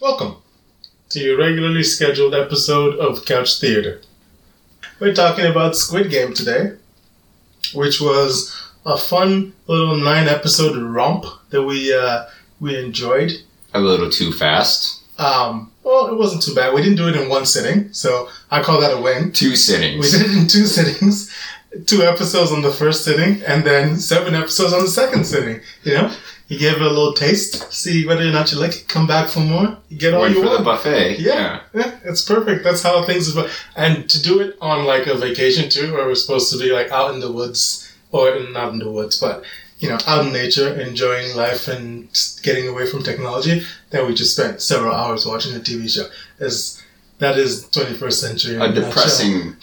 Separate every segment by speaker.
Speaker 1: Welcome to your regularly scheduled episode of Couch Theater. We're talking about Squid Game today, which was a fun little nine episode romp that we uh, we enjoyed.
Speaker 2: A little too fast.
Speaker 1: Um, well, it wasn't too bad. We didn't do it in one sitting, so I call that a win.
Speaker 2: Two sittings.
Speaker 1: We did it in two sittings, two episodes on the first sitting, and then seven episodes on the second sitting. You know, you give it a little taste, see whether or not you like it, come back for more, you get all
Speaker 2: Wait
Speaker 1: you
Speaker 2: for the buffet.
Speaker 1: Yeah, yeah, it's perfect. That's how things is. And to do it on like a vacation too, where we're supposed to be like out in the woods, or not in the woods, but you know, out in nature, enjoying life and getting away from technology. Then we just spent several hours watching a TV show. Is that is 21st century?
Speaker 2: A depressing,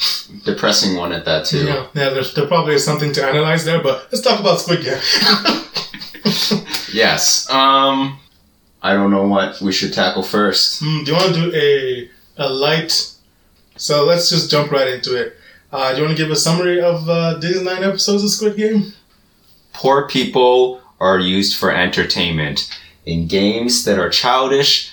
Speaker 2: depressing one at that too.
Speaker 1: Yeah, yeah. There, there probably is something to analyze there, but let's talk about Squid Game.
Speaker 2: Yes. Um, I don't know what we should tackle first.
Speaker 1: Hmm, do you want to do a a light? So let's just jump right into it. Uh, do you want to give a summary of uh, these nine episodes of Squid Game?
Speaker 2: Poor people are used for entertainment in games that are childish,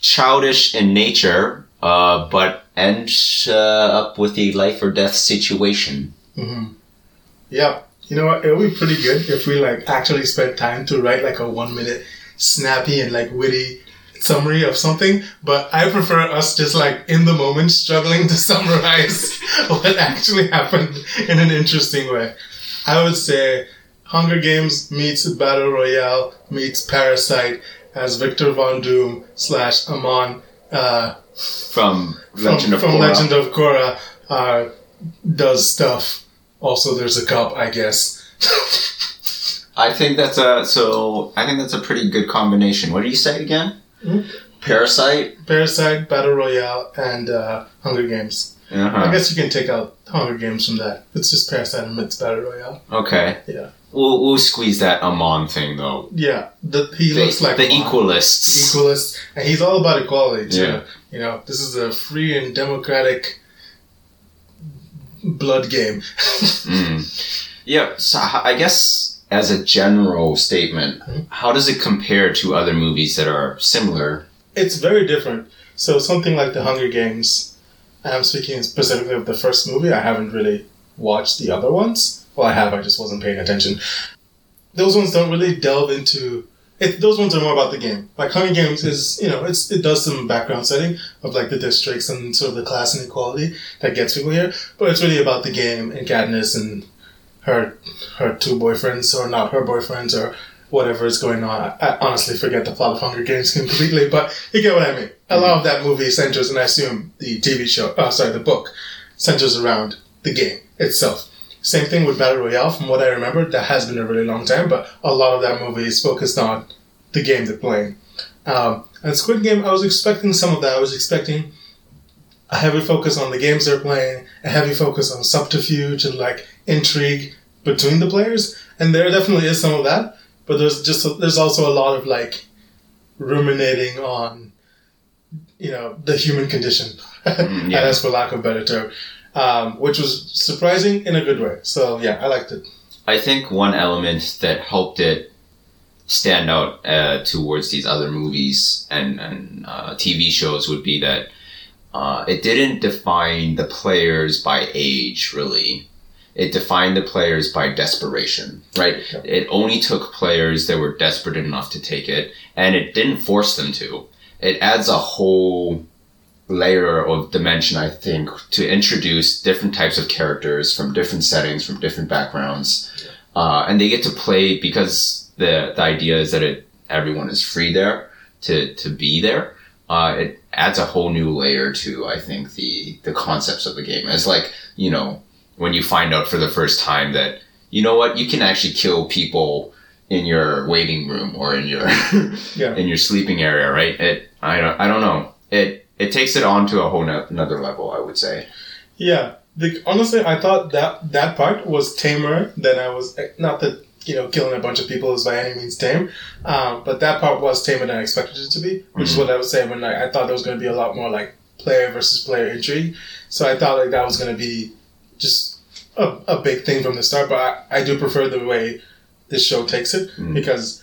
Speaker 2: childish in nature, uh, but end uh, up with a life or death situation.
Speaker 1: Mm-hmm. Yeah. You know what? It would be pretty good if we like actually spent time to write like a one minute snappy and like witty summary of something. But I prefer us just like in the moment struggling to summarize what actually happened in an interesting way. I would say Hunger Games meets Battle Royale meets Parasite as Victor Von Doom slash Amon uh,
Speaker 2: From
Speaker 1: from,
Speaker 2: Legend of
Speaker 1: from
Speaker 2: Korra.
Speaker 1: Legend of Korra uh, does stuff. Also, there's a cup, I guess.
Speaker 2: I think that's a so. I think that's a pretty good combination. What do you say again?
Speaker 1: Mhm.
Speaker 2: Parasite.
Speaker 1: Parasite, Battle Royale, and uh, Hunger Games.
Speaker 2: Uh-huh.
Speaker 1: I guess you can take out Hunger Games from that. It's just Parasite and it's Battle Royale.
Speaker 2: Okay.
Speaker 1: Yeah.
Speaker 2: We'll we'll squeeze that Amon thing though.
Speaker 1: Yeah, the, he
Speaker 2: The,
Speaker 1: looks like
Speaker 2: the
Speaker 1: Amon.
Speaker 2: equalists.
Speaker 1: equalist, and he's all about equality too.
Speaker 2: Yeah.
Speaker 1: You know, this is a free and democratic blood game.
Speaker 2: Mm. Yeah. So I guess as a general statement,
Speaker 1: Mhm.
Speaker 2: how does it compare to other movies that are similar?
Speaker 1: it's very different. So something like the Hunger Games, and I'm speaking specifically of the first movie. I haven't really watched the other ones. Well, I have. I just wasn't paying attention. Those ones don't really delve into. It, those ones are more about the game. Like Hunger Games is, you know, it's it does some background setting of like the districts and sort of the class inequality that gets people here. But it's really about the game and Katniss and her her two boyfriends or not her boyfriends or whatever is going on. I, I honestly forget the plot of Hunger Games completely, but you get what I mean. A lot of that movie centers, and I assume the TV show, oh, sorry, the book, centers around the game itself. Same thing with Battle Royale, from what I remember. That has been a really long time, but a lot of that movie is focused on the game they're playing. Um, and Squid Game, I was expecting some of that. I was expecting a heavy focus on the games they're playing, a heavy focus on subterfuge and like intrigue between the players, and there definitely is some of that. But there's just a, there's also a lot of like ruminating on, you know, the human condition,
Speaker 2: Mm, yeah.
Speaker 1: and that's for lack of a better term, um, which was surprising in a good way. So yeah, I liked it.
Speaker 2: I think one element that helped it stand out uh, towards these other movies and, and uh, TV shows would be that uh, it didn't define the players by age, really. It defined the players by desperation, right?
Speaker 1: Yeah.
Speaker 2: It only took players that were desperate enough to take it, and it didn't force them to. It adds a whole layer of dimension, I think, to introduce different types of characters from different settings, from different backgrounds, uh, and they get to play because the the idea is that it everyone is free there to to be there. Uh, it adds a whole new layer to I think the the concepts of the game. It's like you know when you find out for the first time that you know what you can actually kill people in your waiting room or in your
Speaker 1: Yeah.
Speaker 2: in your sleeping area, right? It I don't I don't know it it takes it on to a whole no- another level. I would say.
Speaker 1: Yeah, the, honestly, I thought that that part was tamer than I was. Not that you know, killing a bunch of people is by any means tame, um, but that part was tamer than I expected it to be. Which is
Speaker 2: Mhm.
Speaker 1: what I was saying when I, I thought there was going to be a lot more like player versus player intrigue. So I thought like that was going to be just a, a big thing from the start. But I, I do prefer the way this show takes it
Speaker 2: Mhm.
Speaker 1: because,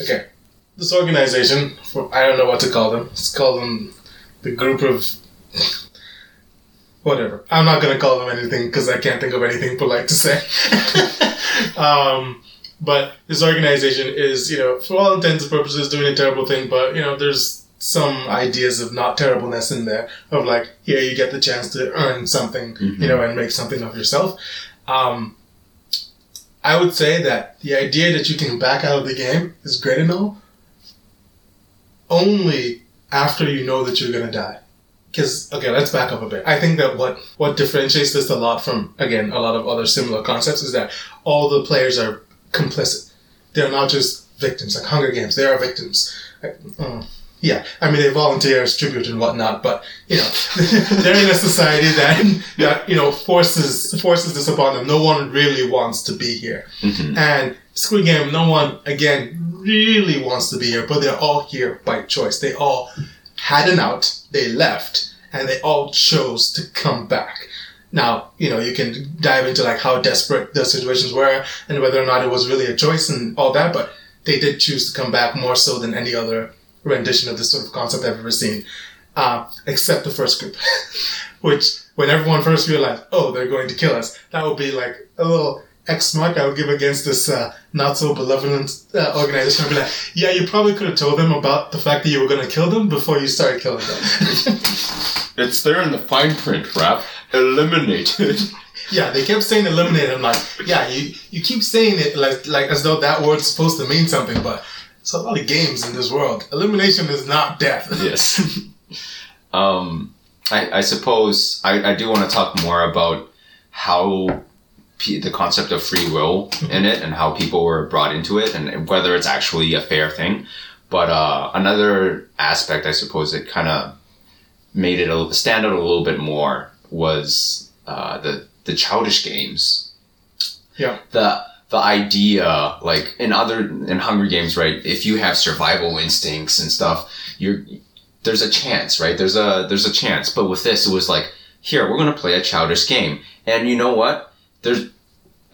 Speaker 1: okay, this organization I don't know what to call them. Let's call them the group of whatever. I'm not gonna call them anything because I can't think of anything polite to say. um, but this organization is, you know, for all intents and purposes, doing a terrible thing. But you know, there's some ideas of not terribleness in there. Of like, here you get the chance to earn something, you know, and make something of yourself. Um, I would say that the idea that you can back out of the game is great and all. Only after you know that you're gonna die. Because okay, let's back up a bit. I think that what what differentiates this a lot from again a lot of other similar concepts is that all the players are complicit. They're not just victims like Hunger Games. They are victims. Like, uh, yeah, I mean they volunteer as tribute and whatnot, but you know they're in a society that that you know forces forces this upon them. No one really wants to be here, and Squid Game, no one again really wants to be here, but they're all here by choice. They all had an out, they left, and they all chose to come back. Now, you know, you can dive into like how desperate the situations were and whether or not it was really a choice and all that, but they did choose to come back more so than any other rendition of this sort of concept I've ever seen, uh, except the first group, which when everyone first realized, oh, they're going to kill us, that would be like a little X mark I would give against this uh, not so benevolent uh, organization. I'd be like, yeah, you probably could have told them about the fact that you were going to kill them before you started killing them.
Speaker 2: It's there in the fine print, rap. Eliminated.
Speaker 1: yeah, they kept saying eliminate. I'm like, yeah, you, you keep saying it like like as though that word's supposed to mean something, but it's a lot of games in this world. Elimination is not death.
Speaker 2: yes. um, I, I suppose I, I do want to talk more about how p- the concept of free will in it and how people were brought into it and whether it's actually a fair thing. But uh, another aspect, I suppose, that kind of made it a, stand out a little bit more was uh, the the childish games.
Speaker 1: Yeah.
Speaker 2: The the idea, like in other in Hunger Games, right? If you have survival instincts and stuff, you're there's a chance, right? There's a there's a chance. But with this, it was like, here we're gonna play a childish game, and you know what? There's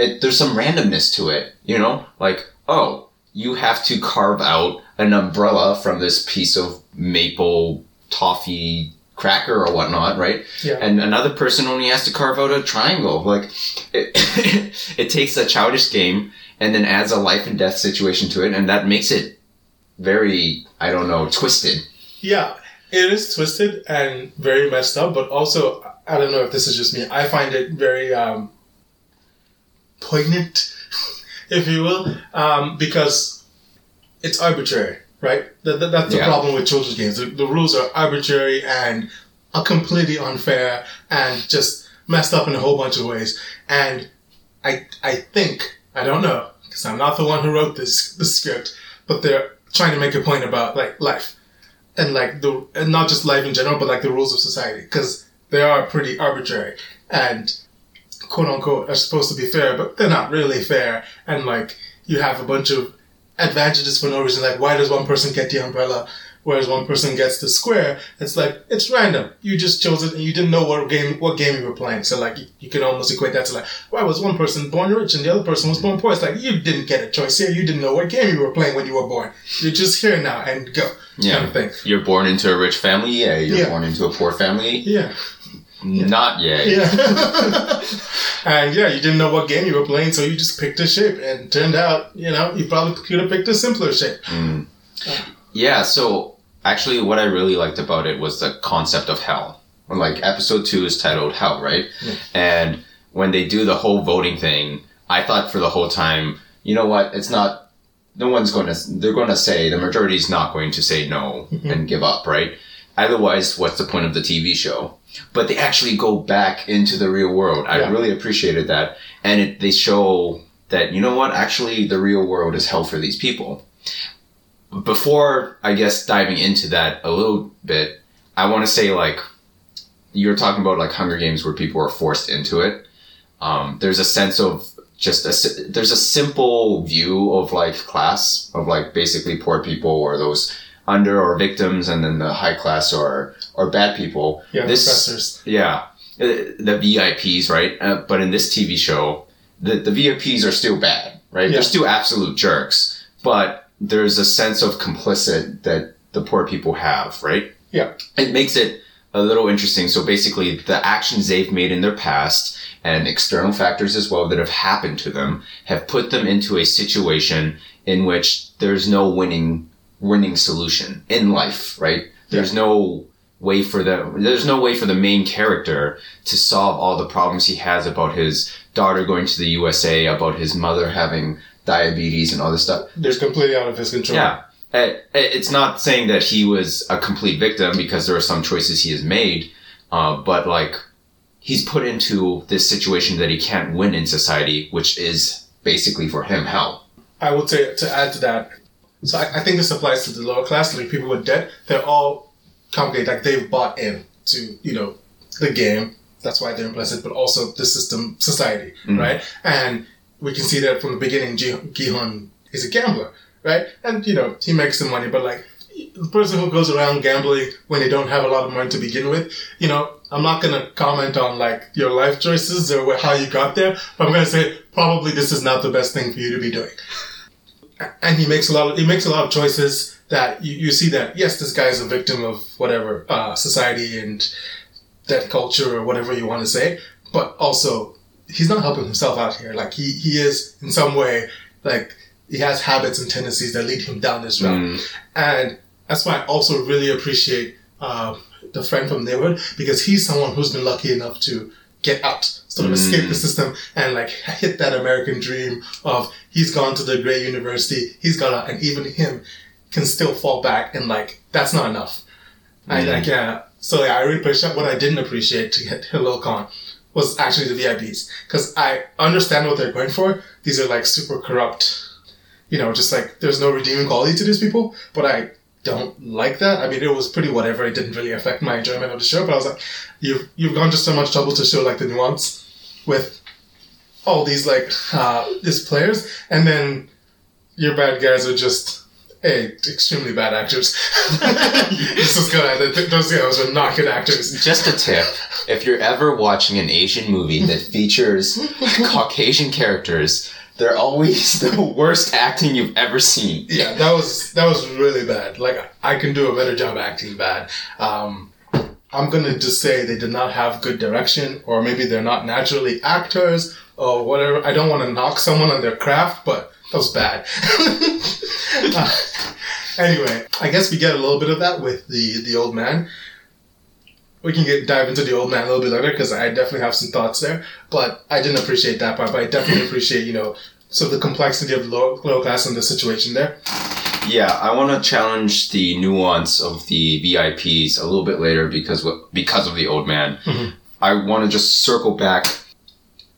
Speaker 2: it, there's some randomness to it, you know, like oh, you have to carve out an umbrella from this piece of maple toffee cracker or whatnot, right?
Speaker 1: Yeah.
Speaker 2: And another person only has to carve out a triangle. Like it, it takes a childish game and then adds a life and death situation to it, and that makes it very I don't know twisted.
Speaker 1: Yeah, it is twisted and very messed up, but also I don't know if this is just me. I find it very um, poignant, if you will, um, because it's arbitrary, right? That, that- that's the
Speaker 2: Yeah.
Speaker 1: problem with children's games. The, the rules are arbitrary and are completely unfair and just messed up in a whole bunch of ways. And I I think I don't know because I'm not the one who wrote this the script, but they're trying to make a point about like life and like the and not just life in general, but like the rules of society because they are pretty arbitrary and quote unquote are supposed to be fair, but they're not really fair. And like you have a bunch of advantages for no reason. Like why does one person get the umbrella? Whereas one person gets the square, it's like it's random. You just chose it, and you didn't know what game what game you were playing. So like you, you can almost equate that to like, why was one person born rich and the other person was born poor? It's like you didn't get a choice here. You didn't know what game you were playing when you were born. You're just here now and go.
Speaker 2: Yeah.
Speaker 1: Kind of thing.
Speaker 2: You're born into a rich family, yeah. You're
Speaker 1: Yeah.
Speaker 2: born into a poor family,
Speaker 1: Yeah.
Speaker 2: Not yet.
Speaker 1: Yeah. and yeah, you didn't know what game you were playing, so you just picked a shape, and turned out, you know, you probably could have picked a simpler shape. Mm.
Speaker 2: Yeah, so actually, what I really liked about it was the concept of hell. Like, episode two is titled Hell, right? And when they do the whole voting thing, I thought for the whole time, you know what? It's not, no one's going to, they're going to say, the majority's not going to say no mm-hmm. and give up, right? Otherwise, what's the point of the TV show? But they actually go back into the real world. I
Speaker 1: Yeah.
Speaker 2: really appreciated that. And it, they show that, you know what? Actually, the real world is hell for these people before I guess diving into that a little bit, I want to say like you're talking about like Hunger Games where people are forced into it. Um, there's a sense of just a there's a simple view of like class of like basically poor people or those under or victims and then the high class or or bad people.
Speaker 1: Yeah,
Speaker 2: This-
Speaker 1: professors.
Speaker 2: Yeah, Uh, the VIPs, right? Uh, but in this TV show, the the VIPs are still bad, right?
Speaker 1: Yeah.
Speaker 2: They're still absolute jerks, but there's a sense of complicit that the poor people have, right?
Speaker 1: Yeah.
Speaker 2: It makes it a little interesting. So basically, the actions they've made in their past and external factors as well that have happened to them have put them into a situation in which there's no winning winning solution in life, right? There's no way for the there's no way for the main character to solve all the problems he has about his daughter going to the USA, about his mother having diabetes and all this stuff.
Speaker 1: There's completely out of his control.
Speaker 2: Yeah. It's not saying that he was a complete victim because there are some choices he has made, uh, but like he's put into this situation that he can't win in society, which is basically for him hell.
Speaker 1: I would say to add to that, so I, I think this applies to the lower class, like people with debt. They're all complicated, like they've bought in to you know the game. That's why they're implicit, but also the system, society, mm. right? And we can see that from the beginning. Ji Gihun is a gambler, right? And you know he makes some money, but like the person who goes around gambling when they don't have a lot of money to begin with, you know, I'm not gonna comment on like your life choices or how you got there, but I'm gonna say probably this is not the best thing for you to be doing. And he makes a lot of he makes a lot of choices that you, you see that yes, this guy is a victim of whatever uh, society and that culture or whatever you want to say, but also he's not helping himself out here. Like he he is in some way like he has habits and tendencies that lead him down this route, and that's why I also really appreciate uh, the friend from neighborhood because he's someone who's been lucky enough to get out, sort of escape the mm. system and like hit that American dream of he's gone to the great university, he's got out, and even him can still fall back and like that's not enough. I mm. like yeah. So yeah, I really appreciate what I didn't appreciate to get Khan was actually the VIPs because I understand what they're going for. These are like super corrupt, you know, just like there's no redeeming quality to these people, but I don't like that. I mean, it was pretty whatever. It didn't really affect my enjoyment of the show, but I was like, you've you've gone to so much trouble to show like the nuance with all these like uh, these players, and then your bad guys are just hey, extremely bad actors. this is good. Th- Those guys are not good actors.
Speaker 2: Just a tip. If you're ever watching an Asian movie that features Caucasian characters, they're always the worst acting you've ever seen.
Speaker 1: Yeah, that was that was really bad. Like I can do a better job acting bad. Um, I'm gonna just say they did not have good direction, or maybe they're not naturally actors, or whatever. I don't want to knock someone on their craft, but that was bad. Uh, anyway, I guess we get a little bit of that with the the old man. We can get dive into the old man a little bit later because I definitely have some thoughts there. But I didn't appreciate that part. But I definitely appreciate you know so the complexity of low class and the situation there.
Speaker 2: Yeah, I want to challenge the nuance of the VIPs a little bit later because because of the old man. I want to just circle back.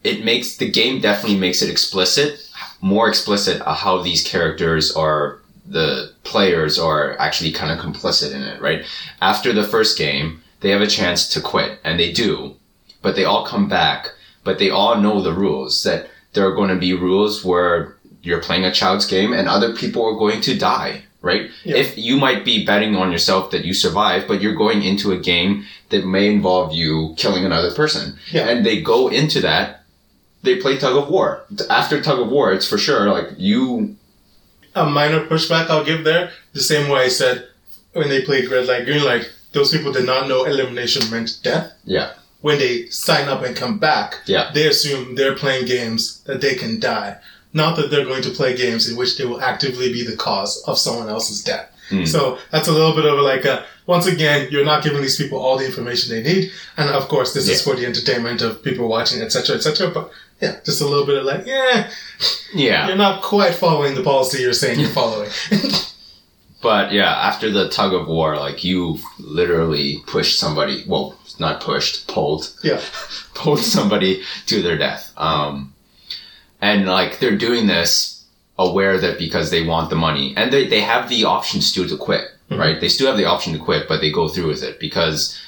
Speaker 2: It makes the game definitely makes it explicit, more explicit uh, how these characters are the players are actually kind of complicit in it, right? After the first game, they have a chance to quit and they do, but they all come back, but they all know the rules that there are going to be rules where you're playing a child's game and other people are going to die, right?
Speaker 1: Yeah.
Speaker 2: If you might be betting on yourself that you survive, but you're going into a game that may involve you killing another person.
Speaker 1: Yeah.
Speaker 2: And they go into that, they play tug of war. After tug of war, it's for sure like you,
Speaker 1: a minor pushback I'll give there. The same way I said when they played red light, green light, those people did not know elimination meant death.
Speaker 2: yeah,
Speaker 1: When they sign up and come back,
Speaker 2: Yeah.
Speaker 1: they assume they're playing games that they can die. Not that they're going to play games in which they will actively be the cause of someone else's death. Hmm. So that's a little bit of like a, once again, you're not giving these people all the information they need. And of course, this is for the entertainment of people watching, etc., etc. But yeah, just a little bit of like, yeah,
Speaker 2: yeah.
Speaker 1: you're not quite following the policy you're saying you're following.
Speaker 2: But yeah, after the tug of war, like you literally pushed somebody, well, not pushed, pulled,
Speaker 1: yeah.
Speaker 2: pulled somebody to their death. Um, and like they're doing this aware that because they want the money and they, they have the option still to quit, right? They still have the option to quit, but they go through with it because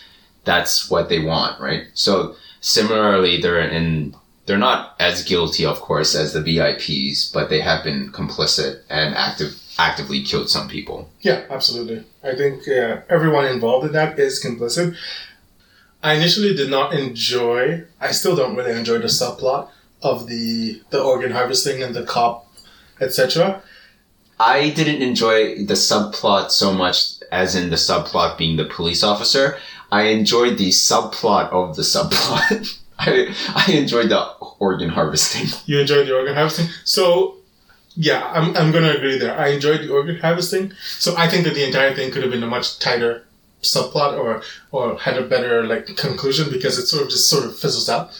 Speaker 2: that's what they want, right? So similarly, they're in, they're not as guilty, of course, as the VIPs, but they have been complicit and active, actively killed some people.
Speaker 1: Yeah, absolutely. I think uh, everyone involved in that is complicit. I initially did not enjoy. I still don't really enjoy the subplot of the the organ harvesting and the cop, etc.
Speaker 2: I didn't enjoy the subplot so much as in the subplot being the police officer. I enjoyed the subplot of the subplot. I I enjoyed the organ harvesting.
Speaker 1: You enjoyed the organ harvesting. So, yeah, I'm, I'm going to agree there. I enjoyed the organ harvesting. So I think that the entire thing could have been a much tighter subplot or or had a better like conclusion because it sort of just sort of fizzles out.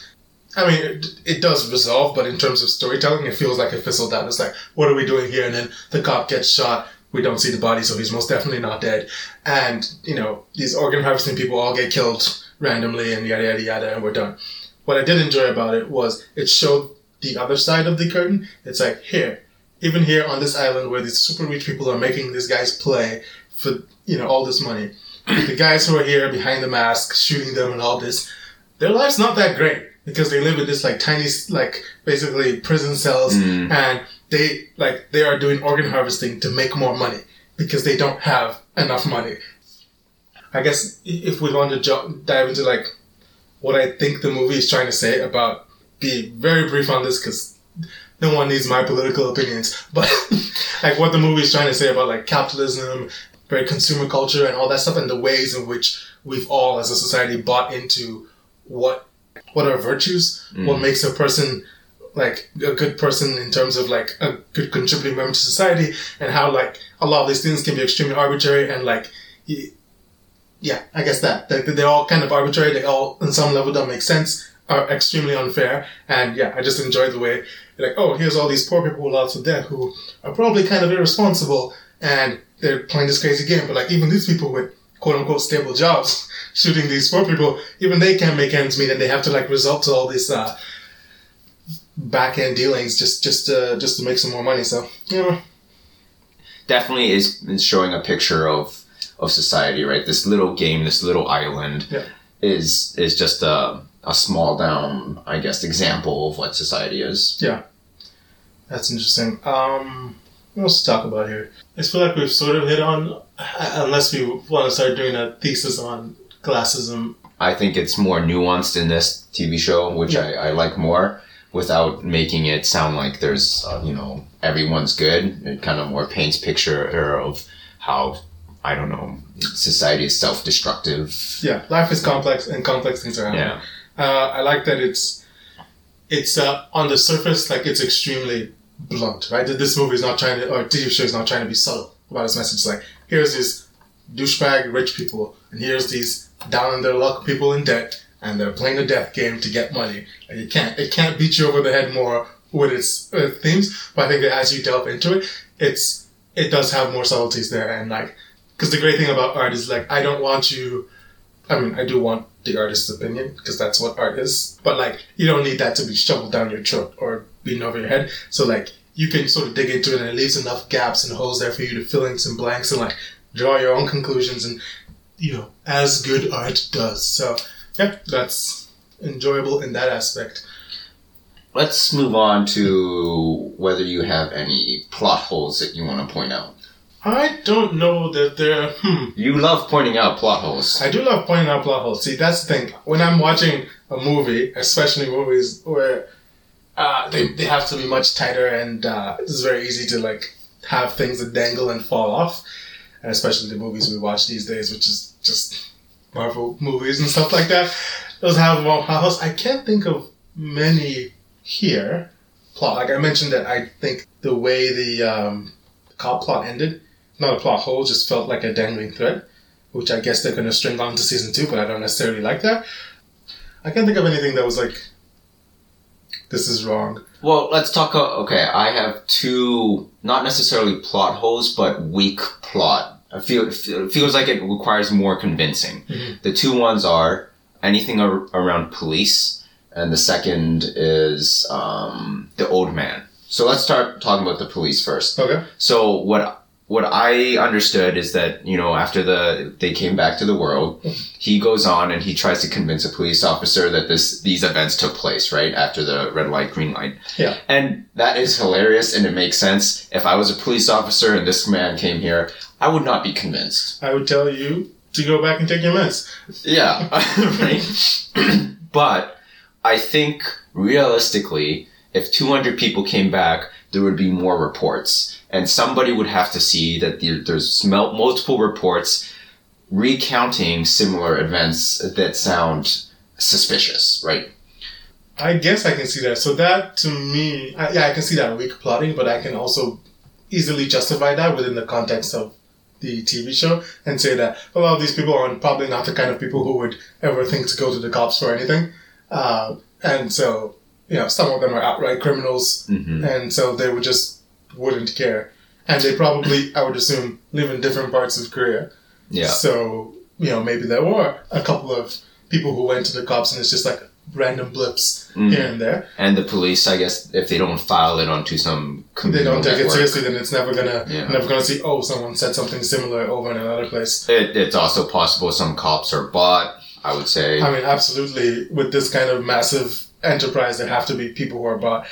Speaker 1: I mean, it, it does resolve, but in terms of storytelling, it feels like it fizzled out. It's like, what are we doing here? And then the cop gets shot. We don't see the body, so he's most definitely not dead. And, you know, these organ harvesting people all get killed randomly and yada, yada, yada, and we're done. What I did enjoy about it was it showed the other side of the curtain. It's like, here, even here on this island where these super rich people are making these guys play for, you know, all this money. the guys who are here behind the mask, shooting them and all this, their life's not that great because they live in this like tiny, like basically prison cells,
Speaker 2: Mm.
Speaker 1: and they like they are doing organ harvesting to make more money because they don't have enough money. I guess if we want to jo- dive into like what I think the movie is trying to say about, be very brief on this because no one needs my political opinions, but like what the movie is trying to say about like capitalism, very consumer culture, and all that stuff, and the ways in which we've all as a society bought into what what are virtues, mm. what makes a person like a good person in terms of like a good contributing member to society, and how like a lot of these things can be extremely arbitrary and like. Yeah, I guess that. They're, they're all kind of arbitrary. They all, on some level, don't make sense, are extremely unfair. And yeah, I just enjoy the way, like, oh, here's all these poor people with lots of debt who are probably kind of irresponsible and they're playing this crazy game. But like, even these people with quote unquote stable jobs shooting these poor people, even they can't make ends meet and they have to like resort to all these, uh, back end dealings just, just, uh, just to make some more money. So, know,
Speaker 2: Definitely is, is showing a picture of of society, right? This little game, this little island,
Speaker 1: Yeah.
Speaker 2: is is just a a small down, I guess, example of what society is.
Speaker 1: Yeah, that's interesting. Um, what else to talk about here? I feel like we've sort of hit on, unless we want to start doing a thesis on classism.
Speaker 2: I think it's more nuanced in this TV show, which
Speaker 1: Yeah.
Speaker 2: I, I like more, without making it sound like there's, uh, you know, everyone's good. It kind of more paints picture of how, I don't know, society is self-destructive.
Speaker 1: Yeah, life is complex, and complex things are happening.
Speaker 2: Yeah.
Speaker 1: Uh, I like that it's it's uh, on the surface like it's extremely blunt, right? That This movie is not trying to, or TV show is not trying to be subtle about its message. Like here's these douchebag rich people, and here's these down in their luck people in debt, and they're playing a death game to get money. And you can't it can't beat you over the head more with its uh, themes. But I think that as you delve into it, it's it does have more subtleties there, and like because the great thing about art is like I don't want you. I mean, I do want the artist's opinion because that's what art is. But like, you don't need that to be shoveled down your throat or beaten over your head. So like, you can sort of dig into it and it leaves enough gaps and holes there for you to fill in some blanks and like draw your own conclusions and you know, as good art does. So yeah, that's enjoyable in that aspect.
Speaker 2: Let's move on to whether you have any plot holes that you want to point out.
Speaker 1: I don't know that there. Hmm.
Speaker 2: You love pointing out plot holes.
Speaker 1: I do love pointing out plot holes. See, that's the thing. When I'm watching a movie, especially movies where uh, they, they have to be much tighter and uh, it's very easy to like have things that dangle and fall off. And especially the movies we watch these days, which is just Marvel movies and stuff like that. Those have plot holes. I can't think of many here. Plot. Like I mentioned that I think the way the um, cop plot ended, not a plot hole, just felt like a dangling thread which I guess they're going to string on to season two, but I don't necessarily like that. I can't think of anything that was like, this is wrong.
Speaker 2: Well, let's talk. uh, Okay, I have two, not necessarily plot holes, but weak plot. I feel it feels like it requires more convincing.
Speaker 1: Mhm.
Speaker 2: The two ones are anything ar- around police, and the second is um, the old man. So let's start talking about the police first.
Speaker 1: Okay.
Speaker 2: So what what I understood is that you know after the they came back to the world, he goes on and he tries to convince a police officer that this these events took place right after the red light green light.
Speaker 1: Yeah.
Speaker 2: And that is hilarious and it makes sense. If I was a police officer and this man came here, I would not be convinced.
Speaker 1: I would tell you to go back and take your meds.
Speaker 2: Yeah, right. but I think realistically, if 200 people came back, there would be more reports, and somebody would have to see that there's multiple reports recounting similar events that sound suspicious, right?
Speaker 1: I guess I can see that. So that to me, I, yeah, I can see that weak plotting, but I can also easily justify that within the context of the TV show and say that a lot of these people are probably not the kind of people who would ever think to go to the cops for anything. Uh, and so, you know, some of them are outright criminals,
Speaker 2: Mm-hmm.
Speaker 1: and so they would just wouldn't care. And they probably, I would assume, live in different parts of Korea.
Speaker 2: Yeah.
Speaker 1: So, you know, maybe there were a couple of people who went to the cops and it's just like random blips
Speaker 2: Mm.
Speaker 1: here and there.
Speaker 2: And the police, I guess, if they don't file it onto some
Speaker 1: They don't take it seriously, then it's never gonna,
Speaker 2: Yeah.
Speaker 1: never gonna see, oh, someone said something similar over in another place.
Speaker 2: It, it's also possible some cops are bought. I would say.
Speaker 1: I mean, absolutely, with this kind of massive enterprise, there have to be people who are bought.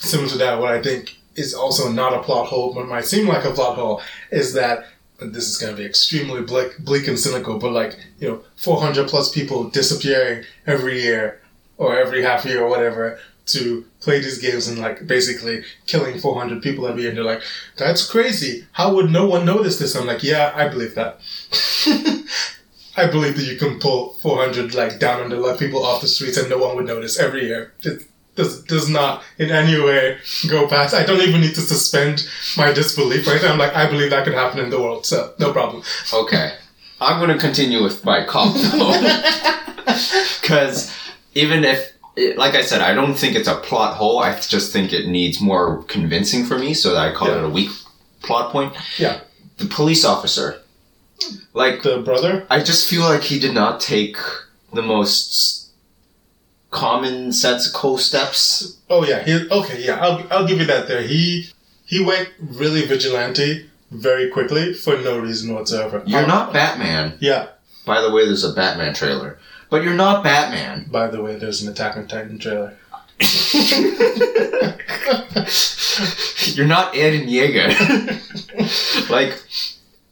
Speaker 1: Similar to that, what I think is also not a plot hole, but might seem like a plot hole, is that this is going to be extremely bleak, bleak and cynical, but like you know, 400 plus people disappearing every year or every half year or whatever to play these games and like basically killing 400 people every year. And they're like, that's crazy. How would no one notice this? I'm like, yeah, I believe that. I believe that you can pull 400 like down on the luck people off the streets and no one would notice every year. Does, does not in any way go past. I don't even need to suspend my disbelief right now. I'm like, I believe that could happen in the world, so no problem.
Speaker 2: Okay. I'm going to continue with my cop though. Because even if, like I said, I don't think it's a plot hole. I just think it needs more convincing for me, so that I call
Speaker 1: Yeah.
Speaker 2: it a weak plot point.
Speaker 1: Yeah.
Speaker 2: The police officer. Like,
Speaker 1: The brother?
Speaker 2: I just feel like he did not take the most common sensical steps.
Speaker 1: Oh yeah, he, okay, yeah, I'll, I'll give you that there. He, he went really vigilante very quickly for no reason whatsoever.
Speaker 2: You're not Batman.
Speaker 1: Yeah,
Speaker 2: By the way, there's a Batman trailer. But you're not Batman.
Speaker 1: by the way, there's an Attack on Titan trailer.
Speaker 2: You're not Eren Yeager. like,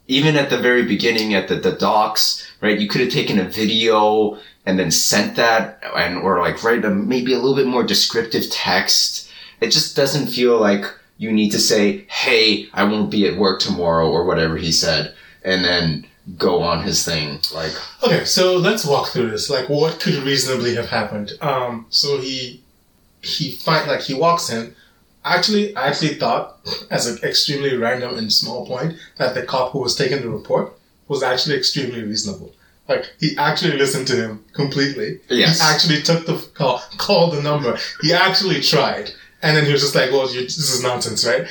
Speaker 2: even at the very beginning, at the, the docks, right? You could have taken a video and then sent that, and or like write a, maybe a little bit more descriptive text. It just doesn't feel like you need to say, "Hey, I won't be at work tomorrow" or whatever he said, and then go on his thing. Like,
Speaker 1: Okay, so let's walk through this. Like, what could reasonably have happened? Um, so he he find like he walks in. Actually, I actually thought, as an extremely random and small point, that the cop who was taking the report was actually extremely reasonable. Like he actually listened to him completely.
Speaker 2: Yes.
Speaker 1: He actually took the call, called the number. He actually tried, and then he was just like, "Well, you, this is nonsense, right?"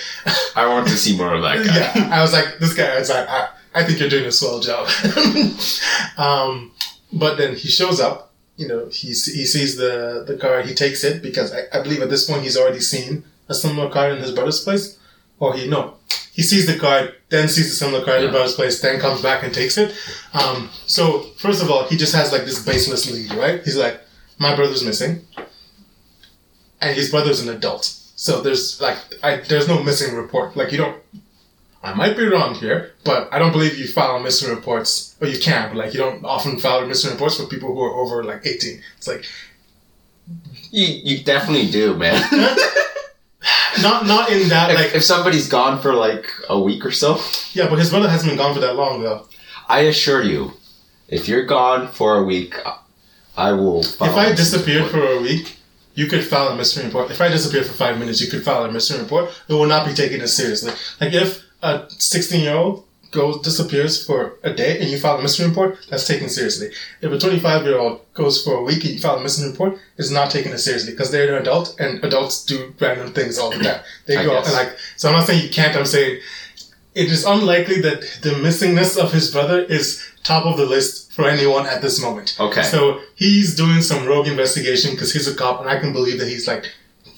Speaker 2: I want to see more of that guy.
Speaker 1: yeah, I was like, this guy, I was like, I, I think you're doing a swell job. um, but then he shows up, you know, he, he sees the, the car, he takes it because I, I believe at this point he's already seen a similar car in his brother's place. Or he, no, he sees the car, then sees a similar car in
Speaker 2: Yeah.
Speaker 1: his brother's place, then comes back and takes it. Um, so first of all, he just has like this baseless lead, right? He's like, my brother's missing. And his brother's an adult. So there's like, I, there's no missing report. Like you don't, I might be wrong here, but I don't believe you file missing reports, or you can, but like you don't often file missing reports for people who are over like 18. It's like,
Speaker 2: You, you definitely do, man.
Speaker 1: not, not in that,
Speaker 2: if,
Speaker 1: like,
Speaker 2: if somebody's gone for like a week or so,
Speaker 1: yeah, but his brother hasn't been gone for that long though.
Speaker 2: I assure you, if you're gone for a week, I will.
Speaker 1: If I disappeared for a week, you could file a missing report. If I disappeared for five minutes, you could file a missing report. It will not be taken as seriously. Like if a 16 year old goes disappears for a day and you file a missing report, that's taken seriously. If a 25 year old goes for a week and you file a missing report, it's not taken as seriously because they're an adult and adults do random things all the time. They go
Speaker 2: guess.
Speaker 1: and like. So I'm not saying you can't. I'm saying it is unlikely that the missingness of his brother is top of the list for anyone at this moment.
Speaker 2: Okay.
Speaker 1: So he's doing some rogue investigation because he's a cop, and I can believe that he's like,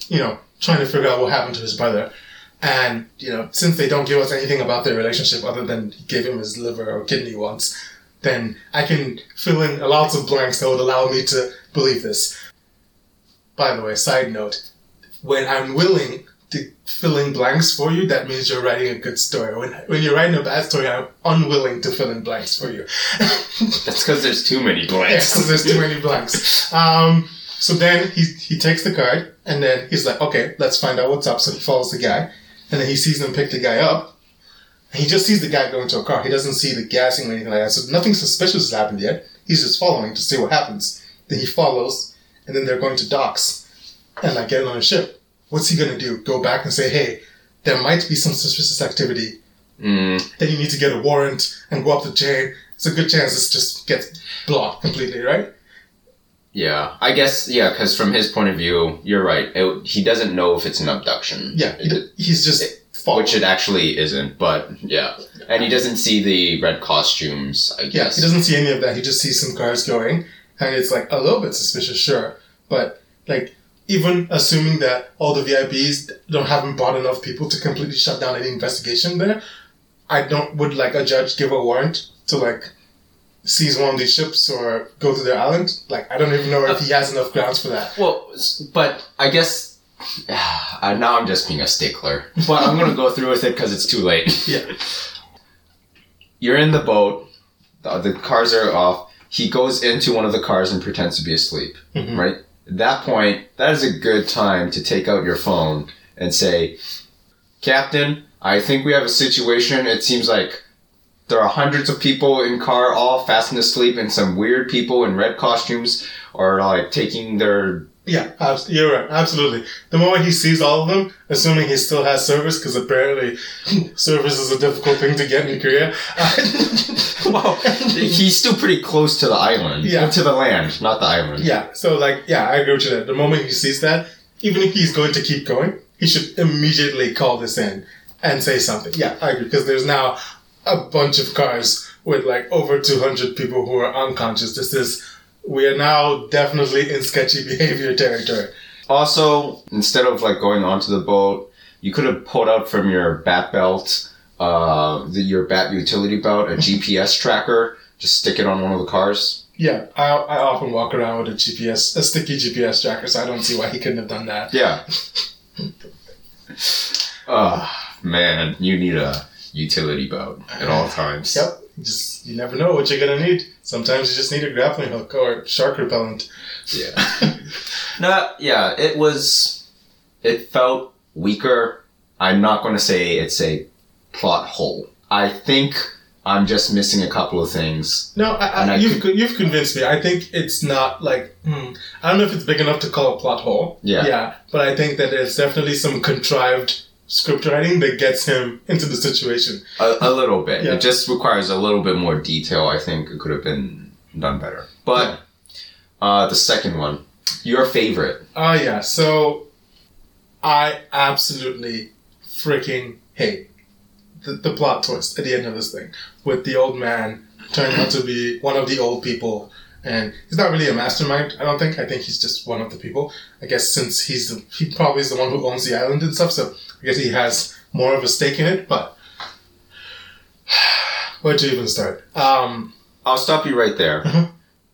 Speaker 1: you know, trying to figure out what happened to his brother. And you know, since they don't give us anything about their relationship other than he gave him his liver or kidney once, then I can fill in lots of blanks that would allow me to believe this. By the way, side note: when I'm willing to fill in blanks for you, that means you're writing a good story. When when you're writing a bad story, I'm unwilling to fill in blanks for you.
Speaker 2: That's because there's too many
Speaker 1: Yes,
Speaker 2: blanks.
Speaker 1: because there's too many blanks. Um, So then he he takes the card and then he's like, okay, let's find out what's up. So he follows the guy, and then he sees them pick the guy up. And he just sees the guy go into a car. He doesn't see the gassing or anything like that. So nothing suspicious has happened yet. He's just following to see what happens. Then he follows, and then they're going to docks and like getting on a ship. What's he gonna do? Go back and say, hey, there might be some suspicious activity.
Speaker 2: Mm,
Speaker 1: Then you need to get a warrant and go up the chain. It's a good chance this just gets blocked completely, right?
Speaker 2: Yeah, I guess yeah, because from his point of view, you're right. It, he doesn't know if it's an abduction.
Speaker 1: Yeah,
Speaker 2: It-
Speaker 1: he's just following.
Speaker 2: which it actually isn't. But yeah, and he doesn't see the red costumes. I
Speaker 1: Yeah,
Speaker 2: guess.
Speaker 1: he doesn't see any of that. He just sees some cars going, and it's like a little bit suspicious, sure. But like, even assuming that all the VIPs don't haven't brought enough people to completely shut down any investigation there, I don't would like a judge give a warrant to like seize one of these ships or go to their island. Like, I don't even know if he has enough grounds for that.
Speaker 2: Well, but I guess uh, now I'm just being a stickler. But I'm gonna go through with it because it's too late.
Speaker 1: Yeah,
Speaker 2: You're in the boat. The, the cars are off. He goes into one of the cars and pretends to be asleep.
Speaker 1: Mhm.
Speaker 2: Right. At that point, that is a good time to take out your phone and say, "Captain, I think we have a situation. It seems like." There are hundreds of people in car, all fast asleep, and some weird people in red costumes are like taking their
Speaker 1: yeah, abs- you're right, absolutely. The moment he sees all of them, assuming he still has service, because apparently service is a difficult thing to get in Korea.
Speaker 2: Well, he's still pretty close to the island.
Speaker 1: Yeah.
Speaker 2: To the land, not the island.
Speaker 1: Yeah, so like, yeah, I agree with you there. The moment he sees that, even if he's going to keep going, he should immediately call this in and say something. Yeah, I agree, because there's now a bunch of cars with like over 200 people who are unconscious. This is, we are now definitely in sketchy behavior territory.
Speaker 2: Also, instead of like going onto the boat, you could have pulled out from your bat belt, uh, the, your bat utility belt, a GPS tracker. Just stick it on one of the cars.
Speaker 1: Yeah, I, I often walk around with a GPS, a sticky GPS tracker, so I don't see why he couldn't have done that.
Speaker 2: Yeah. oh man, you need a utility belt at all times.
Speaker 1: Yep. Just you never know what you're gonna need. Sometimes you just need a grappling hook or shark repellent.
Speaker 2: Yeah. no, yeah, it was. It felt weaker. I'm not going to say it's a plot hole. I think I'm just missing a couple of things.
Speaker 1: No, I, I,
Speaker 2: I
Speaker 1: you've you've convinced me. I think it's not like hmm, I don't know if it's big enough to call a plot hole.
Speaker 2: Yeah.
Speaker 1: Yeah, but I think that there's definitely some contrived script writing that gets him into the situation.
Speaker 2: A, a little bit.
Speaker 1: Yeah.
Speaker 2: It just requires a little bit more detail. I think it could have been done better. But uh, the second one, your favorite.
Speaker 1: Oh yeah, so I absolutely freaking hate the, the plot twist at the end of this thing with the old man turning out to be one of the old people. And he's not really a mastermind, I don't think. I think he's just one of the people. I guess since he's the, he probably is the one who owns the island and stuff, so I guess he has more of a stake in it, but where to even start? Um,
Speaker 2: I'll stop you right there.
Speaker 1: Mhm.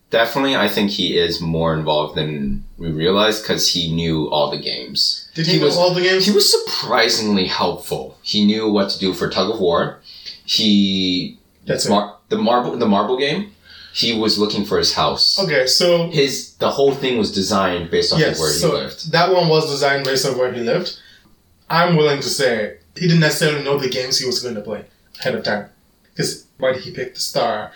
Speaker 2: Definitely, I think he is more involved than we realized because he knew all the games.
Speaker 1: did he,
Speaker 2: He
Speaker 1: know
Speaker 2: was-
Speaker 1: all the games?
Speaker 2: He was surprisingly helpful. He knew what to do for tug of war. He
Speaker 1: That's it.
Speaker 2: mar- the marble the marble game. He was looking for his house.
Speaker 1: Okay, so
Speaker 2: His the whole thing was designed based off
Speaker 1: Yes,
Speaker 2: of where
Speaker 1: so
Speaker 2: he lived.
Speaker 1: that one was designed based on where he lived. I'm willing to say he didn't necessarily know the games he was going to play ahead of time. Because why did he pick the star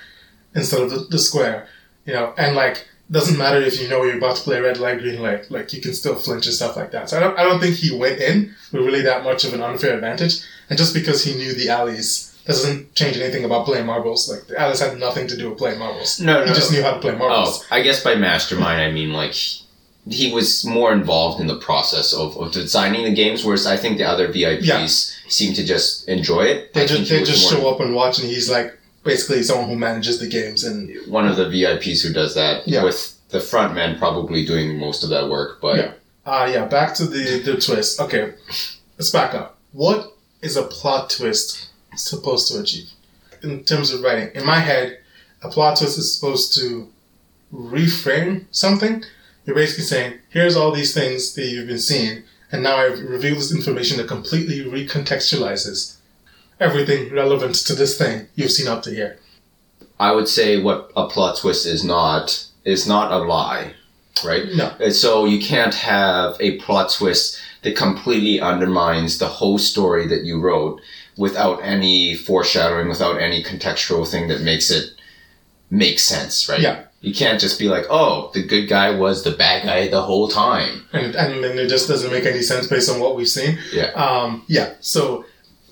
Speaker 1: instead of the, the square? You know, and like doesn't matter if you know you're about to play red light, green light. Like you can still flinch and stuff like that. So I don't, I don't think he went in with really that much of an unfair advantage. And just because he knew the alleys doesn't change anything about playing marbles. Like Alice had nothing to do with playing marbles.
Speaker 2: No,
Speaker 1: He
Speaker 2: no.
Speaker 1: just knew how to play marbles.
Speaker 2: Oh, I guess by mastermind I mean like he, he was more involved in the process of, of designing the games, whereas I think the other VIPs
Speaker 1: Yeah.
Speaker 2: seem to just enjoy it.
Speaker 1: They
Speaker 2: I
Speaker 1: just they just
Speaker 2: more-
Speaker 1: show up and watch, and he's like basically someone who manages the games. And
Speaker 2: one of the VIPs who does that
Speaker 1: Yeah.
Speaker 2: with the front man probably doing most of that work, but
Speaker 1: Yeah. uh yeah, back to the the twist. Okay, let's back up. What is a plot twist supposed to achieve in terms of writing? In my head, a plot twist is supposed to reframe something. You're basically saying, "Here's all these things that you've been seeing, and now I've revealed this information that completely recontextualizes." Everything relevant to this thing you've seen up to here.
Speaker 2: I would say what a plot twist is not is not a lie. right?
Speaker 1: No.
Speaker 2: And so you can't have a plot twist that completely undermines the whole story that you wrote without any foreshadowing, without any contextual thing that makes it make sense, right?
Speaker 1: Yeah.
Speaker 2: You can't just be like, oh, the good guy was the bad guy the whole time.
Speaker 1: And, and then it just doesn't make any sense based on what we've seen.
Speaker 2: Yeah.
Speaker 1: Um, yeah. So,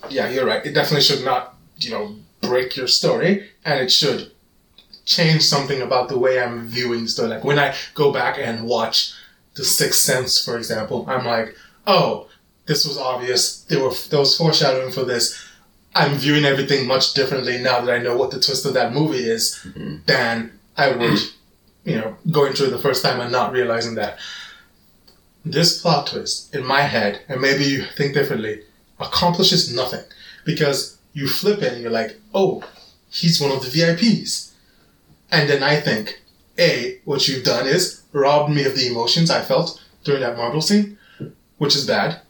Speaker 1: yeah, you're right. It definitely should not, you know, break your story, and it should change something about the way I'm viewing the story. Like when I go back and watch The Sixth Sense, for example, I'm like, oh, this was obvious. There were there was foreshadowing for this. I'm viewing everything much differently now that I know what the twist of that movie is mm-hmm. than I would, you know, going through it the first time and not realizing that. This plot twist in my head, and maybe you think differently, accomplishes nothing because you flip it and you're like, oh, he's one of the VIPs. And then I think, A, what you've done is robbed me of the emotions I felt during that marble scene, which is bad.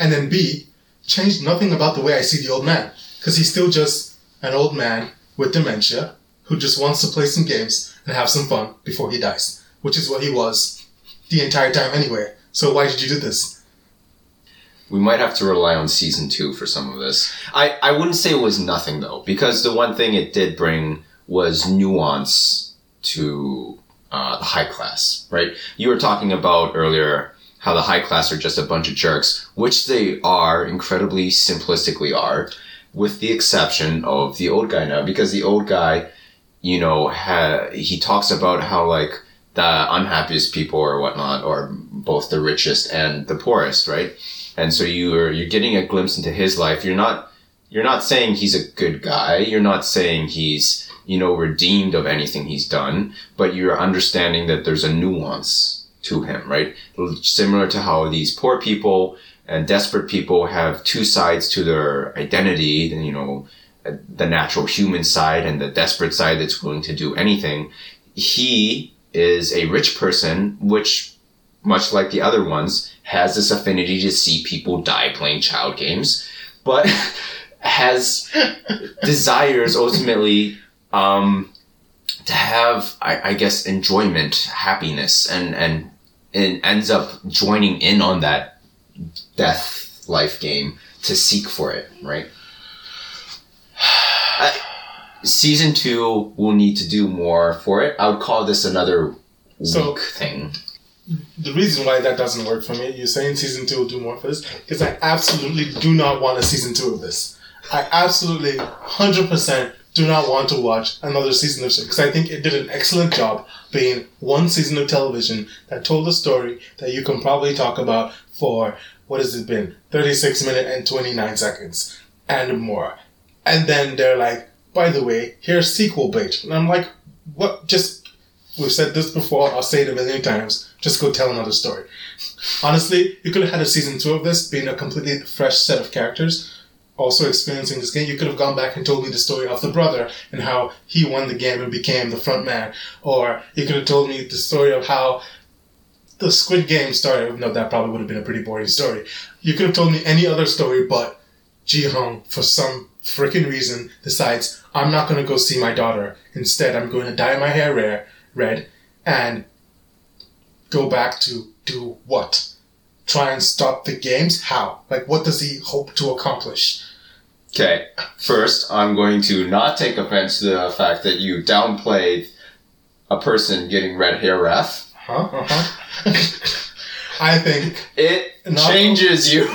Speaker 1: And then B, changed nothing about the way I see the old man. Because he's still just an old man with dementia who just wants to play some games and have some fun before he dies, which is what he was the entire time anyway. So why did you do this?
Speaker 2: We might have to rely on season two for some of this. I, I wouldn't say it was nothing though, because the one thing it did bring was nuance to uh, the high class, right? You were talking about earlier how the high class are just a bunch of jerks, which they are, incredibly simplistically are, with the exception of the old guy now, because the old guy, you know, ha- he talks about how like the unhappiest people or whatnot are both the richest and the poorest, right? And so you're you're getting a glimpse into his life. You're not you're not saying he's a good guy. You're not saying he's you know redeemed of anything he's done, but you're understanding that there's a nuance to him, right? Similar to how these poor people and desperate people have two sides to their identity, you know the natural human side and the desperate side that's willing to do anything. He is a rich person, which, much like the other ones, has this affinity to see people die playing child games, but has desires ultimately um, to have, I, I guess, enjoyment, happiness, and, and and ends up joining in on that death life game to seek for it, right? I, season two will need to do more for it. I would call this another weak
Speaker 1: So-
Speaker 2: thing.
Speaker 1: the reason why that doesn't work for me, you're saying season two will do more for this, because I absolutely do not want a season two of this. I absolutely, 100% do not want to watch another season of shit, because I think it did an excellent job being one season of television that told a story that you can probably talk about for, what has it been, 36 minutes and 29 seconds, and more. And then they're like, by the way, here's sequel bait. And I'm like, what, just We've said this before, I'll say it a million times. Just go tell another story. Honestly, you could have had a season two of this being a completely fresh set of characters, also experiencing this game. You could have gone back and told me the story of the brother and how he won the game and became the front man. Or you could have told me the story of how the Squid Game started. No, that probably would have been a pretty boring story. You could have told me any other story, but Gi-hun, for some freaking reason, decides I'm not going to go see my daughter. Instead, I'm going to dye my hair red and go back to do what? Try and stop the games? How? Like, what does he hope to accomplish?
Speaker 2: Okay, first, I'm going to not take offense to the fact that you downplayed a person getting red hair ref.
Speaker 1: Huh? Uh-huh. I think
Speaker 2: It
Speaker 1: Not-
Speaker 2: changes you.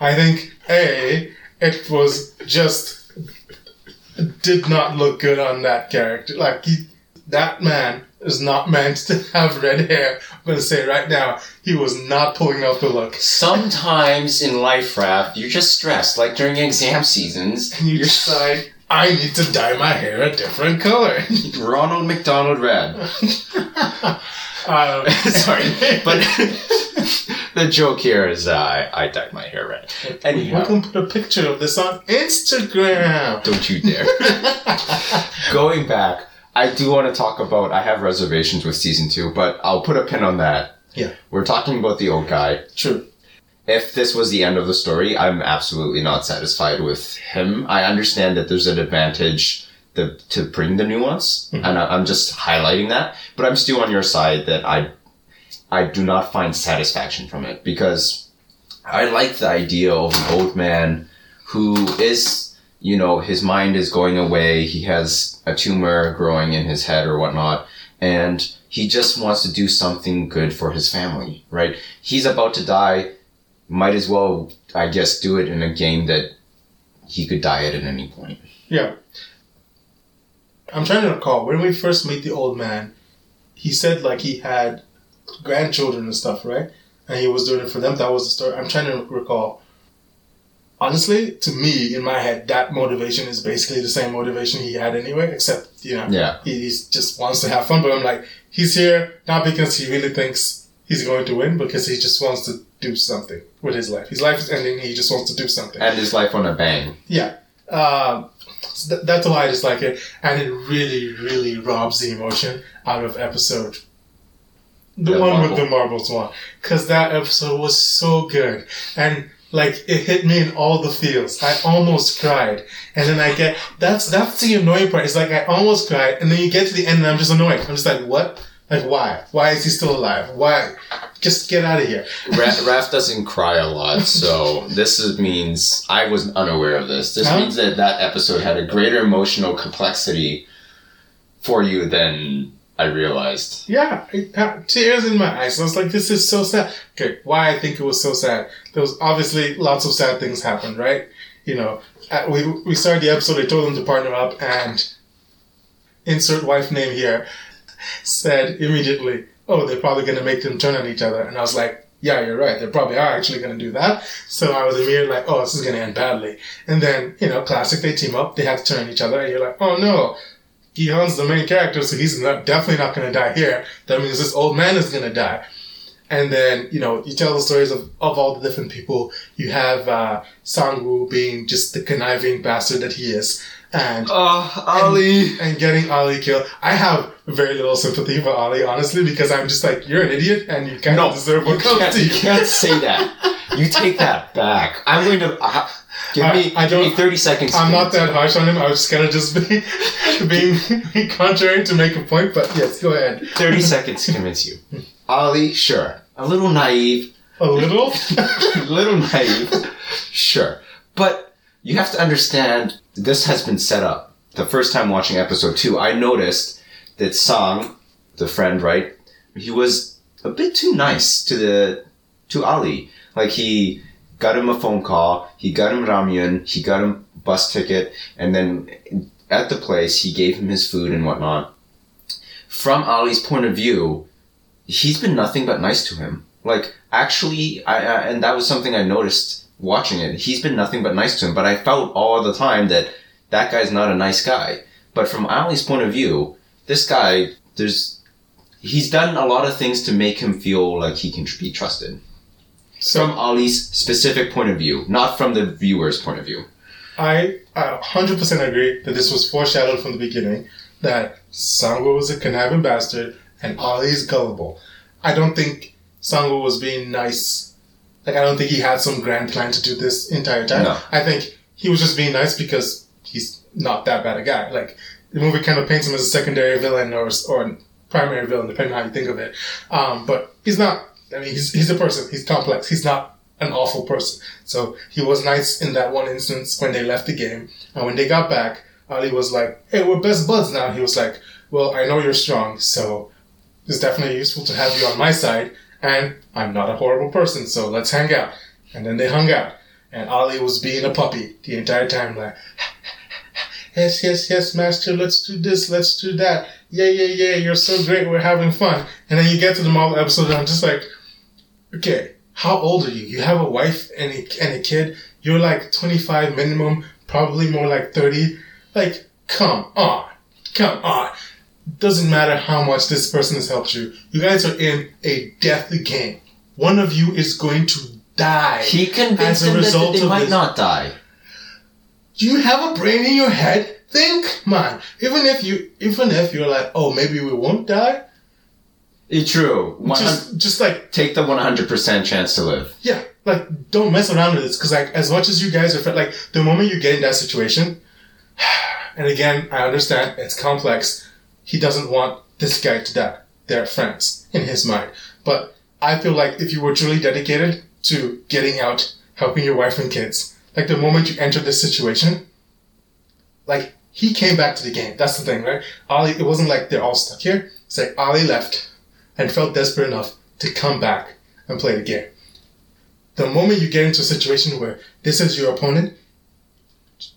Speaker 1: I think A, it was just did not look good on that character. Like he, that man is not meant to have red hair. I'm gonna say right now, he was not pulling off the look.
Speaker 2: Sometimes in life, Raph, you're just stressed, like during exam seasons.
Speaker 1: And you decide, I need to dye my hair a different color.
Speaker 2: Ronald McDonald Red.
Speaker 1: um,
Speaker 2: Sorry, but the joke here is uh, I, I dyed my hair red.
Speaker 1: we
Speaker 2: Anyhow,
Speaker 1: can put a picture of this on Instagram.
Speaker 2: don't you dare. Going back, I do want to talk about. I have reservations with season two, but I'll put a pin on that.
Speaker 1: Yeah.
Speaker 2: We're talking about the old guy.
Speaker 1: True.
Speaker 2: If this was the end of the story, I'm absolutely not satisfied with him. I understand that there's an advantage the, to bring the nuance, mm-hmm. and I, I'm just highlighting that. But I'm still on your side that I I do not find satisfaction from it because I like the idea of an old man who is, you know, his mind is going away. He has a tumor growing in his head or whatnot. And he just wants to do something good for his family, right? He's about to die. Might as well, I guess, do it in a game that he could die at at any point.
Speaker 1: Yeah. I'm trying to recall when we first meet the old man. He said like he had grandchildren and stuff, right? And he was doing it for them. That was the story. I'm trying to recall. Honestly, to me, in my head, that motivation is basically the same motivation he had anyway, except you know,
Speaker 2: Yeah.
Speaker 1: he just wants to have fun. But I'm like, he's here not because he really thinks he's going to win, because he just wants to do something with his life. His life is ending. He just wants to do something.
Speaker 2: End his life on a bang.
Speaker 1: Yeah. Um, so th- that's why I just like it. And it really, really robs the emotion out of episode. The
Speaker 2: The
Speaker 1: one
Speaker 2: marble.
Speaker 1: with the marbles one. Because that episode was so good. And like it hit me in all the feels. I almost cried. And then I get that's that's the annoying part. It's like I almost cried and then you get to the end and I'm just annoyed. I'm just like, what? Like why? Why is he still alive? Why? Just get out of here.
Speaker 2: Ra- Raph doesn't cry a lot, so this is, means I was unaware of this. This
Speaker 1: Huh?
Speaker 2: means that that episode had a greater emotional complexity for you than I realized.
Speaker 1: Yeah, it had tears in my eyes. I was like, this is so sad. Okay, why I think it was so sad. There was obviously lots of sad things happened, right? You know, uh, we, we started the episode, I told them to partner up and insert wife name here, said immediately, oh, they're probably going to make them turn on each other. And I was like, yeah, you're right. They probably are actually going to do that. So I was immediately like, oh, this is going to end badly. And then, you know, classic, they team up, they have to turn on each other, and you're like, oh no, Gi-hun's the main character, so he's not, definitely not going to die here. That means this old man is going to die. And then, you know, you tell the stories of, of all the different people. You have uh, Sangwoo being just the conniving bastard that he is. And
Speaker 2: Oh, Ali!
Speaker 1: and getting Ali killed. I have very little sympathy for Ali, honestly, because I'm just like, you're an idiot and you kind
Speaker 2: No,
Speaker 1: of deserve what comes to
Speaker 2: you
Speaker 1: you.
Speaker 2: can't say that. You take that back. I'm going to. Uh, give
Speaker 1: I-
Speaker 2: me,
Speaker 1: I
Speaker 2: give me 30 seconds.
Speaker 1: I'm not that harsh on him. I was just kind of just being, being contrary to make a point, but yes, go ahead.
Speaker 2: 30 seconds to convince you. Ali, sure. A little naive,
Speaker 1: A little?
Speaker 2: a little naive, sure. But you have to understand this has been set up. The first time watching episode two, I noticed that Sang, the friend, right, he was a bit too nice to the to Ali. Like he got him a phone call, he got him ramyun, he got him bus ticket, and then at the place he gave him his food and whatnot. From Ali's point of view, he's been nothing but nice to him. Like actually, I, I and that was something I noticed watching it. He's been nothing but nice to him, but I felt all the time that that guy's not a nice guy. But from Ali's point of view, this guy, there's he's done a lot of things to make him feel like he can be trusted. From Ali's specific point of view, not from the viewer's point of view.
Speaker 1: I, I 100% agree that this was foreshadowed from the beginning that Sangwoo was a conniving bastard and Ali is gullible. I don't think Sangwoo was being nice. Like, I don't think he had some grand plan to do this entire time.
Speaker 2: No.
Speaker 1: I think he was just being nice because he's not that bad a guy. Like, the movie kind of paints him as a secondary villain or, or primary villain, depending on how you think of it. Um, but he's not, I mean, he's, he's a person. He's complex. He's not an awful person. So he was nice in that one instance when they left the game. And when they got back, Ali was like, hey, we're best buds now. He was like, well, I know you're strong, so it's definitely useful to have you on my side. And I'm not a horrible person, so let's hang out. And then they hung out. And Ali was being a puppy the entire time, like, yes, yes, yes, master, let's do this, let's do that. Yeah, yeah, yeah, you're so great, we're having fun. And then you get to the Marvel episode, and I'm just like, okay, how old are you? You have a wife and a, and a kid. You're like 25 minimum, probably more like 30. Like, come on. Come on. Doesn't matter how much this person has helped you. You guys are in a death game. One of you is going to die.
Speaker 2: He convinced
Speaker 1: As a
Speaker 2: him that
Speaker 1: result
Speaker 2: they might
Speaker 1: this-
Speaker 2: not die.
Speaker 1: Do you have a brain in your head? Think, man. Even if you, even if you're like, oh, maybe we won't die.
Speaker 2: It's true.
Speaker 1: Just, just like
Speaker 2: take the 100% chance to live.
Speaker 1: Yeah, like don't mess around with this because like as much as you guys are like the moment you get in that situation, and again I understand it's complex. He doesn't want this guy to die. They're friends in his mind, but I feel like if you were truly dedicated to getting out, helping your wife and kids, like the moment you entered this situation, like he came back to the game. That's the thing, right? Ali, it wasn't like they're all stuck here. It's like Ali left and felt desperate enough to come back and play the game. The moment you get into a situation where this is your opponent,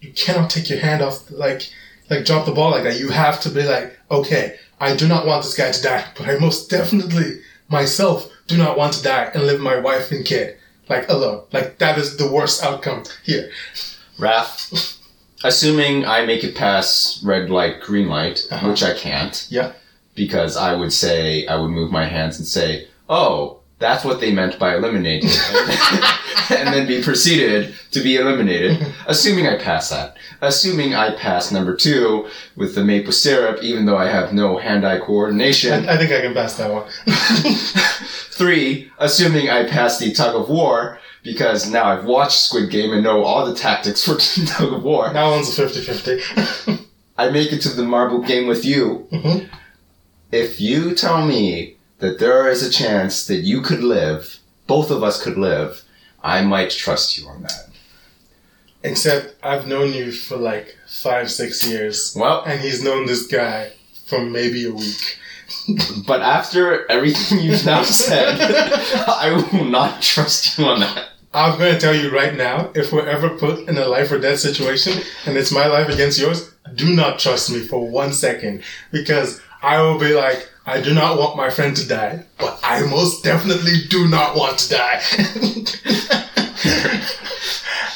Speaker 1: you cannot take your hand off, like, like drop the ball like that. You have to be like, okay, I do not want this guy to die, but I most definitely myself do not want to die and leave my wife and kid like alone. Like that is the worst outcome here.
Speaker 2: Raph, assuming I make it past red light, green light,
Speaker 1: Uh-huh.
Speaker 2: which I can't,
Speaker 1: Yeah.
Speaker 2: Because I would say, I would move my hands and say, oh, that's what they meant by eliminating. and then be proceeded to be eliminated, assuming I pass that. Assuming I pass number two with the maple syrup, even though I have no hand-eye coordination.
Speaker 1: I, I think I can pass that one.
Speaker 2: Three, assuming I pass the tug of war, because now I've watched Squid Game and know all the tactics for tug of war.
Speaker 1: that one's a 50-50.
Speaker 2: I make it to the marble game with you.
Speaker 1: Mhm.
Speaker 2: If you tell me that there is a chance that you could live, both of us could live, I might trust you on that.
Speaker 1: Except I've known you for like five, six years,
Speaker 2: Well,
Speaker 1: and he's known this guy for maybe a week.
Speaker 2: but after everything you've now said, I will not trust you on that.
Speaker 1: I'm going to tell you right now, if we're ever put in a life or death situation and it's my life against yours, do not trust me for one second because I will be like, I do not want my friend to die, but I most definitely do not want to die.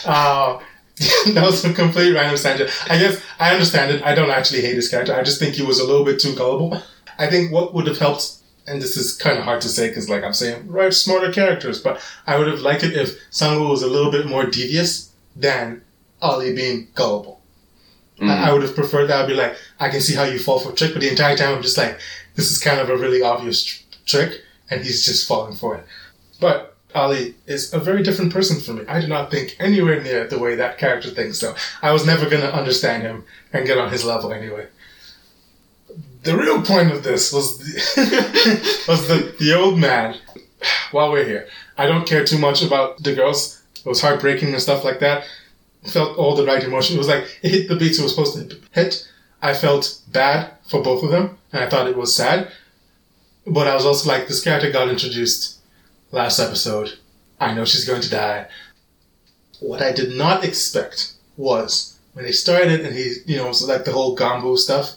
Speaker 1: uh, that was a complete random tangent. I guess I understand it. I don't actually hate his character. I just think he was a little bit too gullible. I think what would have helped and this is kind of hard to say because, like I'm saying, write smarter characters. But I would have liked it if Sangwoo was a little bit more devious than Ali being gullible. I, I mm. would have preferred that. I'd be like, I can see how you fall for a trick, but the entire time I'm just like, this is kind of a really obvious tr- trick, and he's just falling for it. But Ali is a very different person from me. I do not think anywhere near the way that character thinks. So I was never gonna understand him and get on his level anyway. The real point of this was the, was the, the old man. While we're here, I don't care too much about the girls. It was heartbreaking and stuff like that. Felt all the right emotion. It was like it hit the beats it was supposed to hit. I felt bad for both of them, and I thought it was sad. But I was also like, this character got introduced last episode. I know she's going to die. What I did not expect was when they started and he, you know, was like the whole gganbu stuff.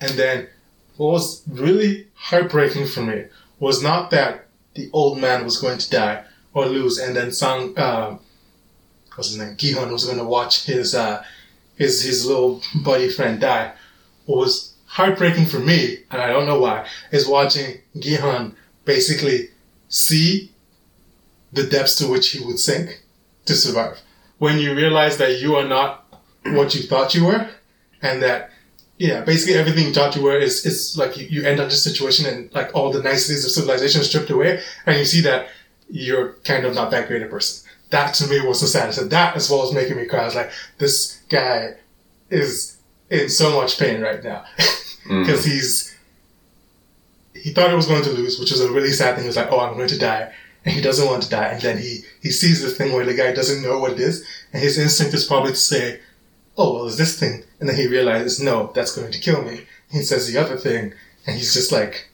Speaker 1: And then what was really heartbreaking for me was not that the old man was going to die or lose and then Sang, uh, his name? Gi-hun was going to watch his, uh, his, his little buddy friend die. What was heartbreaking for me, and I don't know why, is watching Gi-hun basically see the depths to which he would sink to survive. When you realize that you are not what you thought you were, and that yeah, basically everything you thought you were is is like you, you end up in this situation and like all the niceties of civilization stripped away, and you see that you're kind of not that great a person. That to me was the saddest, and that as well as making me cry. I was like, this guy is in so much pain right now mm. because he's he thought he was going to lose, which was a really sad thing. He was like, "Oh, I'm going to die," and he doesn't want to die. And then he he sees this thing where the guy doesn't know what it is, and his instinct is probably to say, "Oh, well, it's this thing," and then he realizes, "No, that's going to kill me." He says the other thing, and he's just like,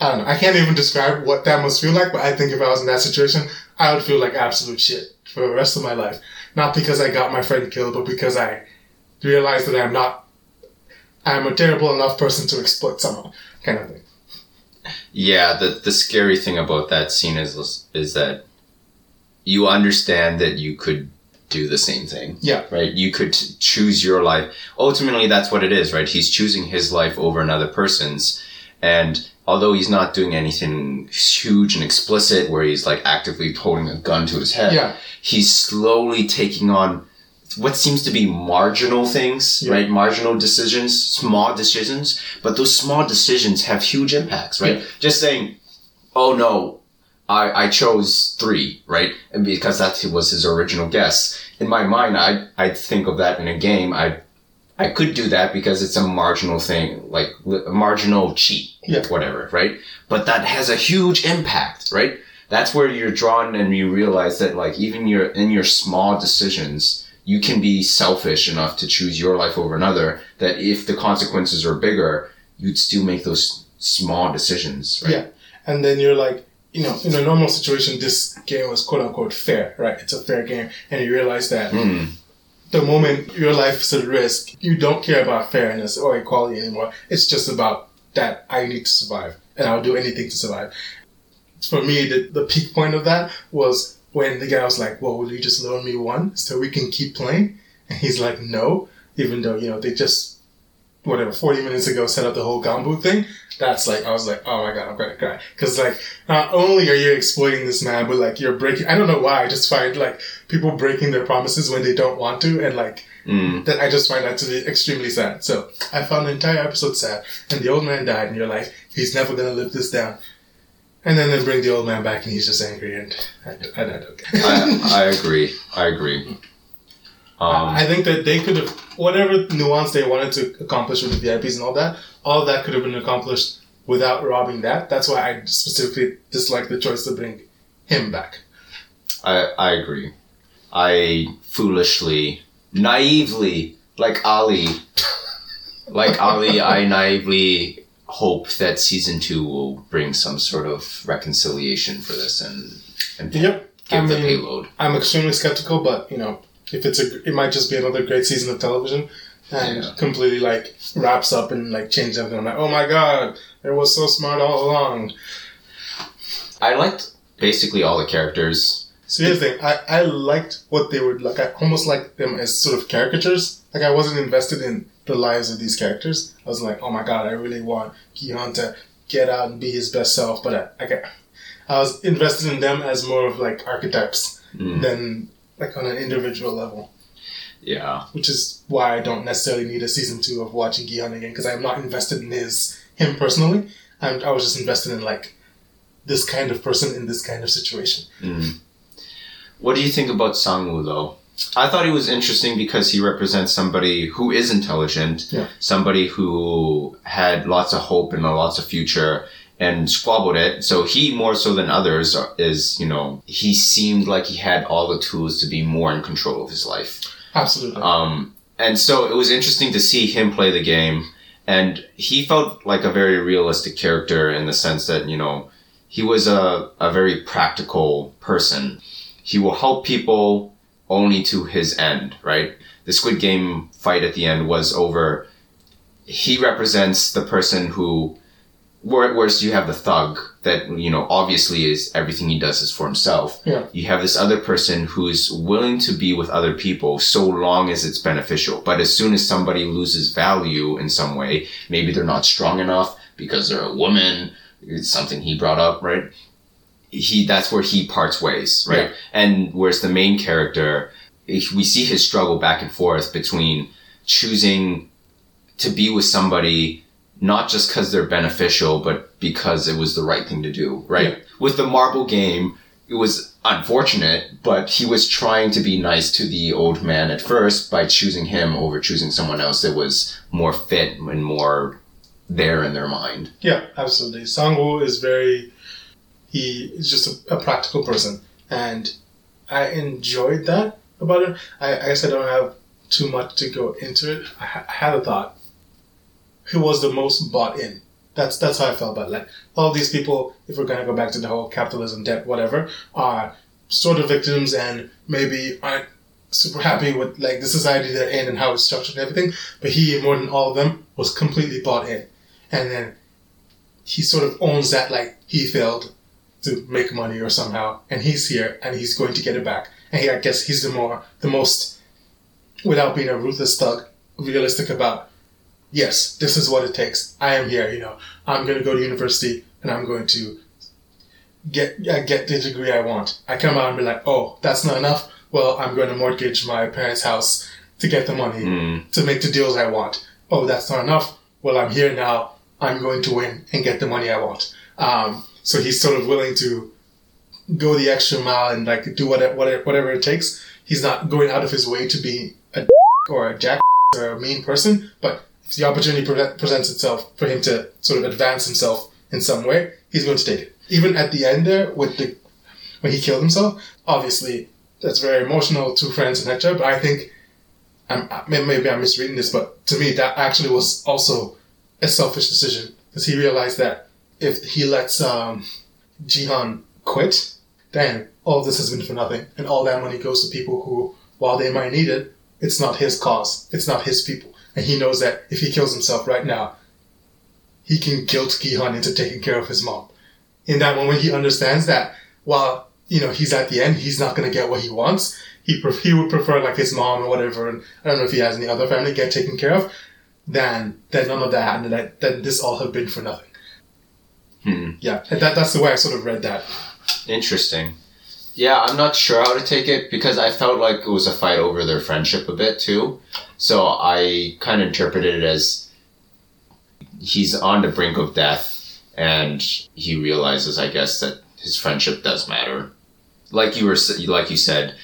Speaker 1: I don't know. I can't even describe what that must feel like, but I think if I was in that situation, I would feel like absolute shit for the rest of my life. Not because I got my friend killed, but because I realized that I'm not, I'm a terrible enough person to exploit someone, kind of thing.
Speaker 2: Yeah, the the scary thing about that scene is is that you understand that you could do the same thing.
Speaker 1: Yeah.
Speaker 2: Right? You could choose your life. Ultimately that's what it is, right? He's choosing his life over another person's and although he's not doing anything huge and explicit where he's like actively holding a gun to his head,
Speaker 1: Yeah.
Speaker 2: he's slowly taking on what seems to be marginal things,
Speaker 1: Yeah.
Speaker 2: right? Marginal decisions, small decisions, but those small decisions have huge impacts, right?
Speaker 1: Yeah.
Speaker 2: Just saying, oh no, I, I chose three, right? And because that was his original guess. In my mind, I, I'd think of that in a game. I, I could do that because it's a marginal thing, like a marginal cheat,
Speaker 1: Yeah.
Speaker 2: whatever, right? But that has a huge impact, right? That's where you're drawn and you realize that like even your in your small decisions, you can be selfish enough to choose your life over another. That if the consequences are bigger, you'd still make those small decisions, right?
Speaker 1: Yeah. And then you're like, you know, in a normal situation, this game was quote unquote fair, right? It's a fair game. And you realize that
Speaker 2: Mm,
Speaker 1: the moment your life is at risk, you don't care about fairness or equality anymore. It's just about that I need to survive and I'll do anything to survive. For me, the, the peak point of that was when the guy was like, well, will you just loan me one so we can keep playing? And he's like, no, even though, you know, they just, whatever, 40 minutes ago set up the whole gganbu thing. That's like, I was like, oh my god, I'm gonna cry. Cause like, not only are you exploiting this man, but like, you're breaking, I don't know why, I just find like, people breaking their promises when they don't want to and like,
Speaker 2: mm.
Speaker 1: that I just find that to be extremely sad. So I found the entire episode sad, and the old man died, and you're like, he's never gonna live this down. And then they bring the old man back, and he's just angry, and I, I, I don't care.
Speaker 2: I, I agree. I agree. Um,
Speaker 1: I think that they could have whatever nuance they wanted to accomplish with the VIPs and all that. All of that could have been accomplished without robbing that. That's why I specifically dislike the choice to bring him back.
Speaker 2: I, I agree. I foolishly, naively, like Ali, like Ali, I naively hope that season two will bring some sort of reconciliation for this and and
Speaker 1: Yep.
Speaker 2: give
Speaker 1: I
Speaker 2: the
Speaker 1: mean-
Speaker 2: payload.
Speaker 1: I'm extremely skeptical, but you know, if it's a, it might just be another great season of television, and
Speaker 2: Yeah.
Speaker 1: completely like wraps up and like changes everything. I'm like, oh my god, it was so smart all along.
Speaker 2: I liked basically all the characters.
Speaker 1: So here's the thing, I, I liked what they were like. I almost liked them as sort of caricatures. Like I wasn't invested in the lives of these characters. I was like, oh my god, I really want Gi-hun to get out and be his best self. But I, I, I was invested in them as more of like archetypes
Speaker 2: Mm,
Speaker 1: than like on an individual level.
Speaker 2: yeah,
Speaker 1: which is why I don't necessarily need a season two of watching Gi-hun again because I'm not invested in his him personally. I'm, I was just invested in like this kind of person in this kind of situation.
Speaker 2: Mm. What do you think about Sangwoo though? I thought he was interesting because he represents somebody who is intelligent,
Speaker 1: Yeah.
Speaker 2: somebody who had lots of hope and lots of future and squabbled it. So he more so than others is, you know, he seemed like he had all the tools to be more in control of his life.
Speaker 1: Absolutely.
Speaker 2: Um, and so it was interesting to see him play the game. And he felt like a very realistic character in the sense that, you know, he was a, a very practical person. He will help people only to his end, right? The Squid Game fight at the end was over. He represents the person who, whereas you have the thug that, you know, obviously is everything he does is for himself
Speaker 1: yeah.
Speaker 2: you have this other person who's willing to be with other people so long as it's beneficial. But as soon as somebody loses value in some way, maybe they're not strong enough because they're a woman, it's something he brought up, right? He, that's where he parts ways, right?
Speaker 1: Yeah.
Speaker 2: And whereas the main character, we see his struggle back and forth between choosing to be with somebody not just because they're beneficial, but because it was the right thing to do, right?
Speaker 1: Yeah.
Speaker 2: With the marble game, it was unfortunate, but he was trying to be nice to the old man at first by choosing him over choosing someone else that was more fit and more there in their mind.
Speaker 1: Yeah, absolutely. Sangwoo is very, he is just a, a practical person. And I enjoyed that about him. I, I guess I don't have too much to go into it. I, ha- I had a thought. Who was the most bought in? That's that's how I felt about it. Like all these people, if we're gonna go back to the whole capitalism debt, whatever, are sort of victims and maybe aren't super happy with like the society they're in and how it's structured and everything. But he, more than all of them, was completely bought in. And then he sort of owns that like he failed to make money or somehow, and he's here and he's going to get it back. And he, I guess he's the more the most, without being a ruthless thug, realistic about. Yes, this is what it takes. I am here. You know, I'm going to go to university and I'm going to get uh, get the degree I want. I come out and be like, oh, that's not enough. Well, I'm going to mortgage my parents' house to get the money
Speaker 2: Mm.
Speaker 1: to make the deals I want. Oh, that's not enough. Well, I'm here now. I'm going to win and get the money I want. Um, so he's sort of willing to go the extra mile and like do whatever, whatever, whatever it takes. He's not going out of his way to be a or a jack. Or a mean person, but the opportunity pre- presents itself for him to sort of advance himself in some way, he's going to take it. Even at the end there, with the when he killed himself, obviously that's very emotional. to friends and that but I think I'm, maybe I'm misreading this, but to me that actually was also a selfish decision because he realized that if he lets um, Gi-hun quit, then all this has been for nothing, and all that money goes to people who, while they might need it, it's not his cause, it's not his people, and he knows that if he kills himself right now, he can guilt Gi-hun into taking care of his mom. In that moment, he understands that while you know he's at the end, he's not going to get what he wants. He pref- he would prefer like his mom or whatever, and I don't know if he has any other family get taken care of. Than that none of that and That that this all have been for nothing.
Speaker 2: Hmm.
Speaker 1: Yeah, that that's the way I sort of read that.
Speaker 2: Interesting. Yeah, I'm not sure how to take it because I felt like it was a fight over their friendship a bit too. So I kind of interpreted it as he's on the brink of death and he realizes, I guess, that his friendship does matter. Like you were, like you said,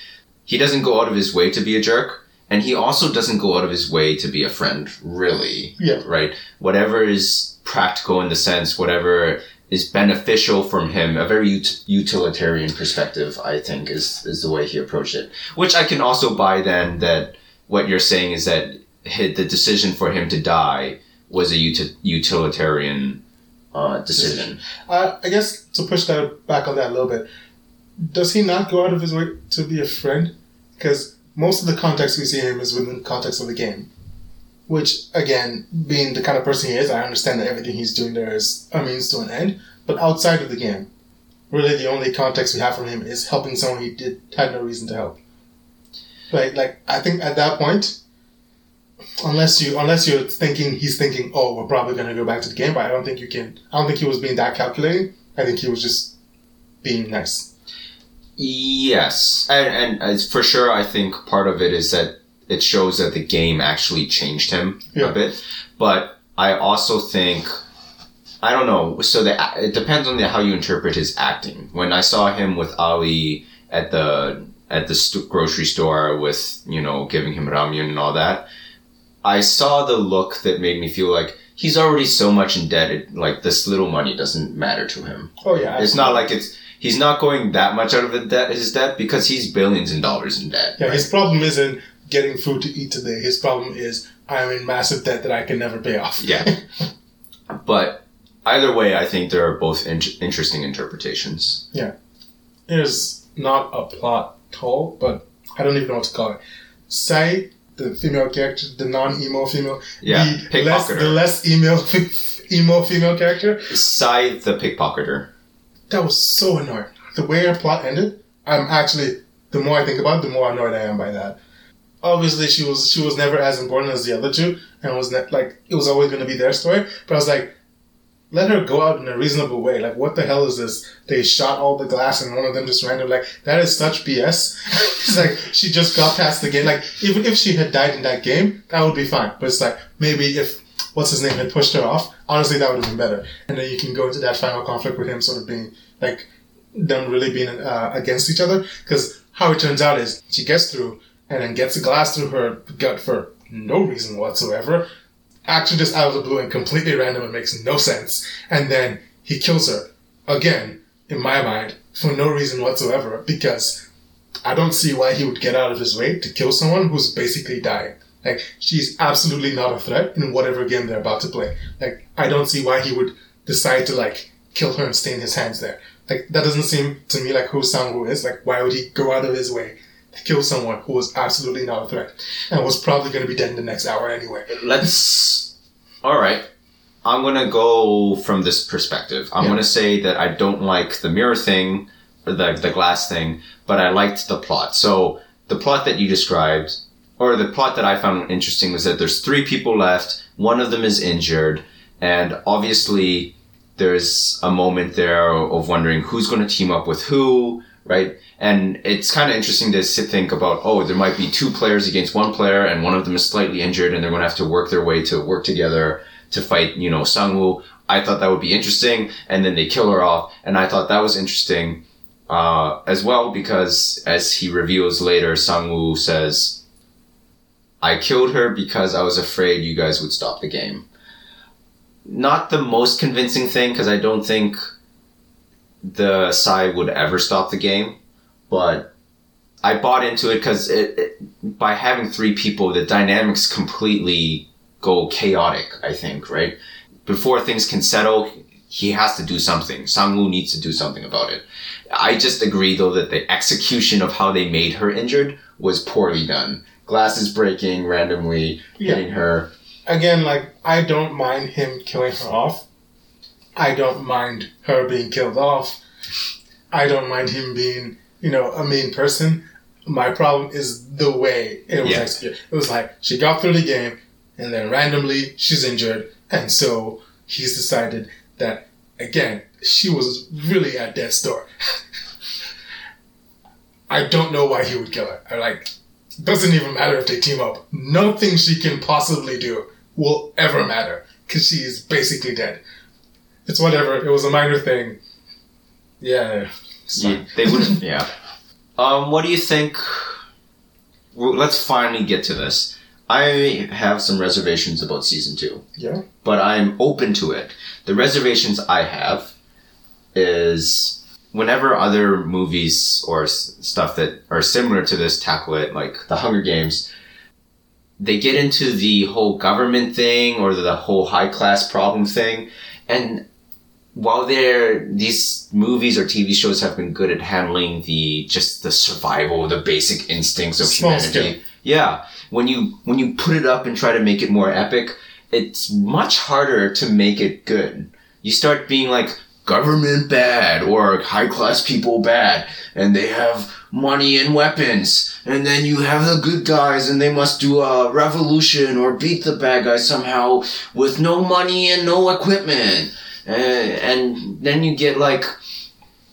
Speaker 2: he doesn't go out of his way to be a jerk, and he also doesn't go out of his way to be a friend. Really,
Speaker 1: Yeah.
Speaker 2: right? Whatever is practical in the sense, whatever is beneficial from him, a very ut- utilitarian perspective, I think, is is the way he approached it. Which I can also buy then that what you're saying is that hi- the decision for him to die was a uti- utilitarian uh, decision.
Speaker 1: Uh, I guess to push that back on that a little bit, does he not go out of his way to be a friend? Because most of the context we see him is within the context of the game. Which, again, being the kind of person he is, I understand that everything he's doing there is a means to an end. But outside of the game, really the only context we have from him is helping someone he did had no reason to help. Right? Like, I think at that point, unless you unless you're thinking he's thinking, oh, we're probably gonna go back to the game, but I don't think you can. I don't think he was being that calculating. I think he was just being nice.
Speaker 2: Yes, and and uh, for sure, I think part of it is that it shows that the game actually changed him
Speaker 1: Yeah.
Speaker 2: a bit. But I also think I don't know. So the it depends on the, how you interpret his acting. When I saw him with Ali at the at the st- grocery store with you know giving him ramyun and all that, I saw the look that made me feel like he's already so much indebted. Like this little money doesn't matter to him.
Speaker 1: Oh yeah,
Speaker 2: It's not like it's he's not going that much out of the debt, his debt because he's billions in dollars in debt.
Speaker 1: Yeah,
Speaker 2: right?
Speaker 1: his problem isn't getting food to eat today. His problem is I'm in massive debt that I can never pay off.
Speaker 2: Yeah. but either way, I think there are both in- interesting interpretations. Yeah.
Speaker 1: There's not a plot hole, but I don't even know what to call it. Say the female character, the non-emo female,
Speaker 2: Yeah,
Speaker 1: the less the less emo emo female character.
Speaker 2: Scythe the pickpocketer.
Speaker 1: That was so annoying. The way her plot ended, I'm actually the more I think about it, the more annoyed I am by that. Obviously, she was she was never as important as the other two, and was like it was always going to be their story. But I was like, let her go out in a reasonable way. Like, what the hell is this? They shot all the glass, and one of them just random. Like, that is such BS. like she just got past the game. Like, even if she had died in that game, that would be fine. But it's like maybe if what's his name had pushed her off, honestly, that would have been better. And then you can go into that final conflict with him sort of being like them really being uh, against each other. Because how it turns out is she gets through and then gets a glass through her gut for no reason whatsoever. Actually, just out of the blue and completely random and makes no sense. And then he kills her again, in my mind, for no reason whatsoever. Because I don't see why he would get out of his way to kill someone who's basically dying. Like, she's absolutely not a threat in whatever game they're about to play. Like, I don't see why he would decide to, like, kill her and stain his hands there. Like, that doesn't seem to me like who Sang-woo is. Like, why would he go out of his way kill someone who was absolutely not a threat and was probably going to be dead in the next hour anyway?
Speaker 2: Let's. All right. I'm gonna go from this perspective. I'm
Speaker 1: Yeah.
Speaker 2: gonna say that I don't like the mirror thing, the the glass thing, but I liked the plot. So the plot that you described, or the plot that I found interesting, was that there's three people left. One of them is injured, and obviously there's a moment there of wondering who's going to team up with who, right? And it's kind of interesting to sit, think about, oh, there might be two players against one player, and one of them is slightly injured, and they're going to have to work their way to work together to fight, you know, Sangwoo. I thought that would be interesting, and then they kill her off, and I thought that was interesting uh, as well because, as he reveals later, Sangwoo says, I killed her because I was afraid you guys would stop the game. Not the most convincing thing because I don't think the side would ever stop the game, but I bought into it because it, it, by having three people, the dynamics completely go chaotic. I think right before things can settle, he has to do something. Sangwoo needs to do something about it. I just agree though that the execution of how they made her injured was poorly done. Glasses breaking randomly,
Speaker 1: Yeah.
Speaker 2: hitting her.
Speaker 1: Again, like I don't mind him killing her off. I don't mind her being killed off. I don't mind him being, you know, a mean person. My problem is the way it was
Speaker 2: Yeah.
Speaker 1: executed. It was like she got through the game, and then randomly she's injured, and so he's decided that again she was really at death's door. I don't know why he would kill her. I like doesn't even matter if they team up. Nothing she can possibly do will ever matter because she is basically dead. It's whatever. It was a minor thing. Yeah, fine.
Speaker 2: they would yeah. Um, what do you think? Well, let's finally get to this. I have some reservations about season two.
Speaker 1: Yeah.
Speaker 2: but I'm open to it. The reservations I have is whenever other movies or s- stuff that are similar to this tackle it, like The Hunger Games, they get into the whole government thing or the whole high class problem thing, and while they're these movies or TV shows have been good at handling the just the survival, the basic instincts of
Speaker 1: Small
Speaker 2: humanity.
Speaker 1: scale.
Speaker 2: Yeah, when you when you put it up and try to make it more epic, it's much harder to make it good. You start being like government bad or high class people bad, and they have money and weapons, and then you have the good guys, and they must do a revolution or beat the bad guys somehow with no money and no equipment, Uh, and then you get like.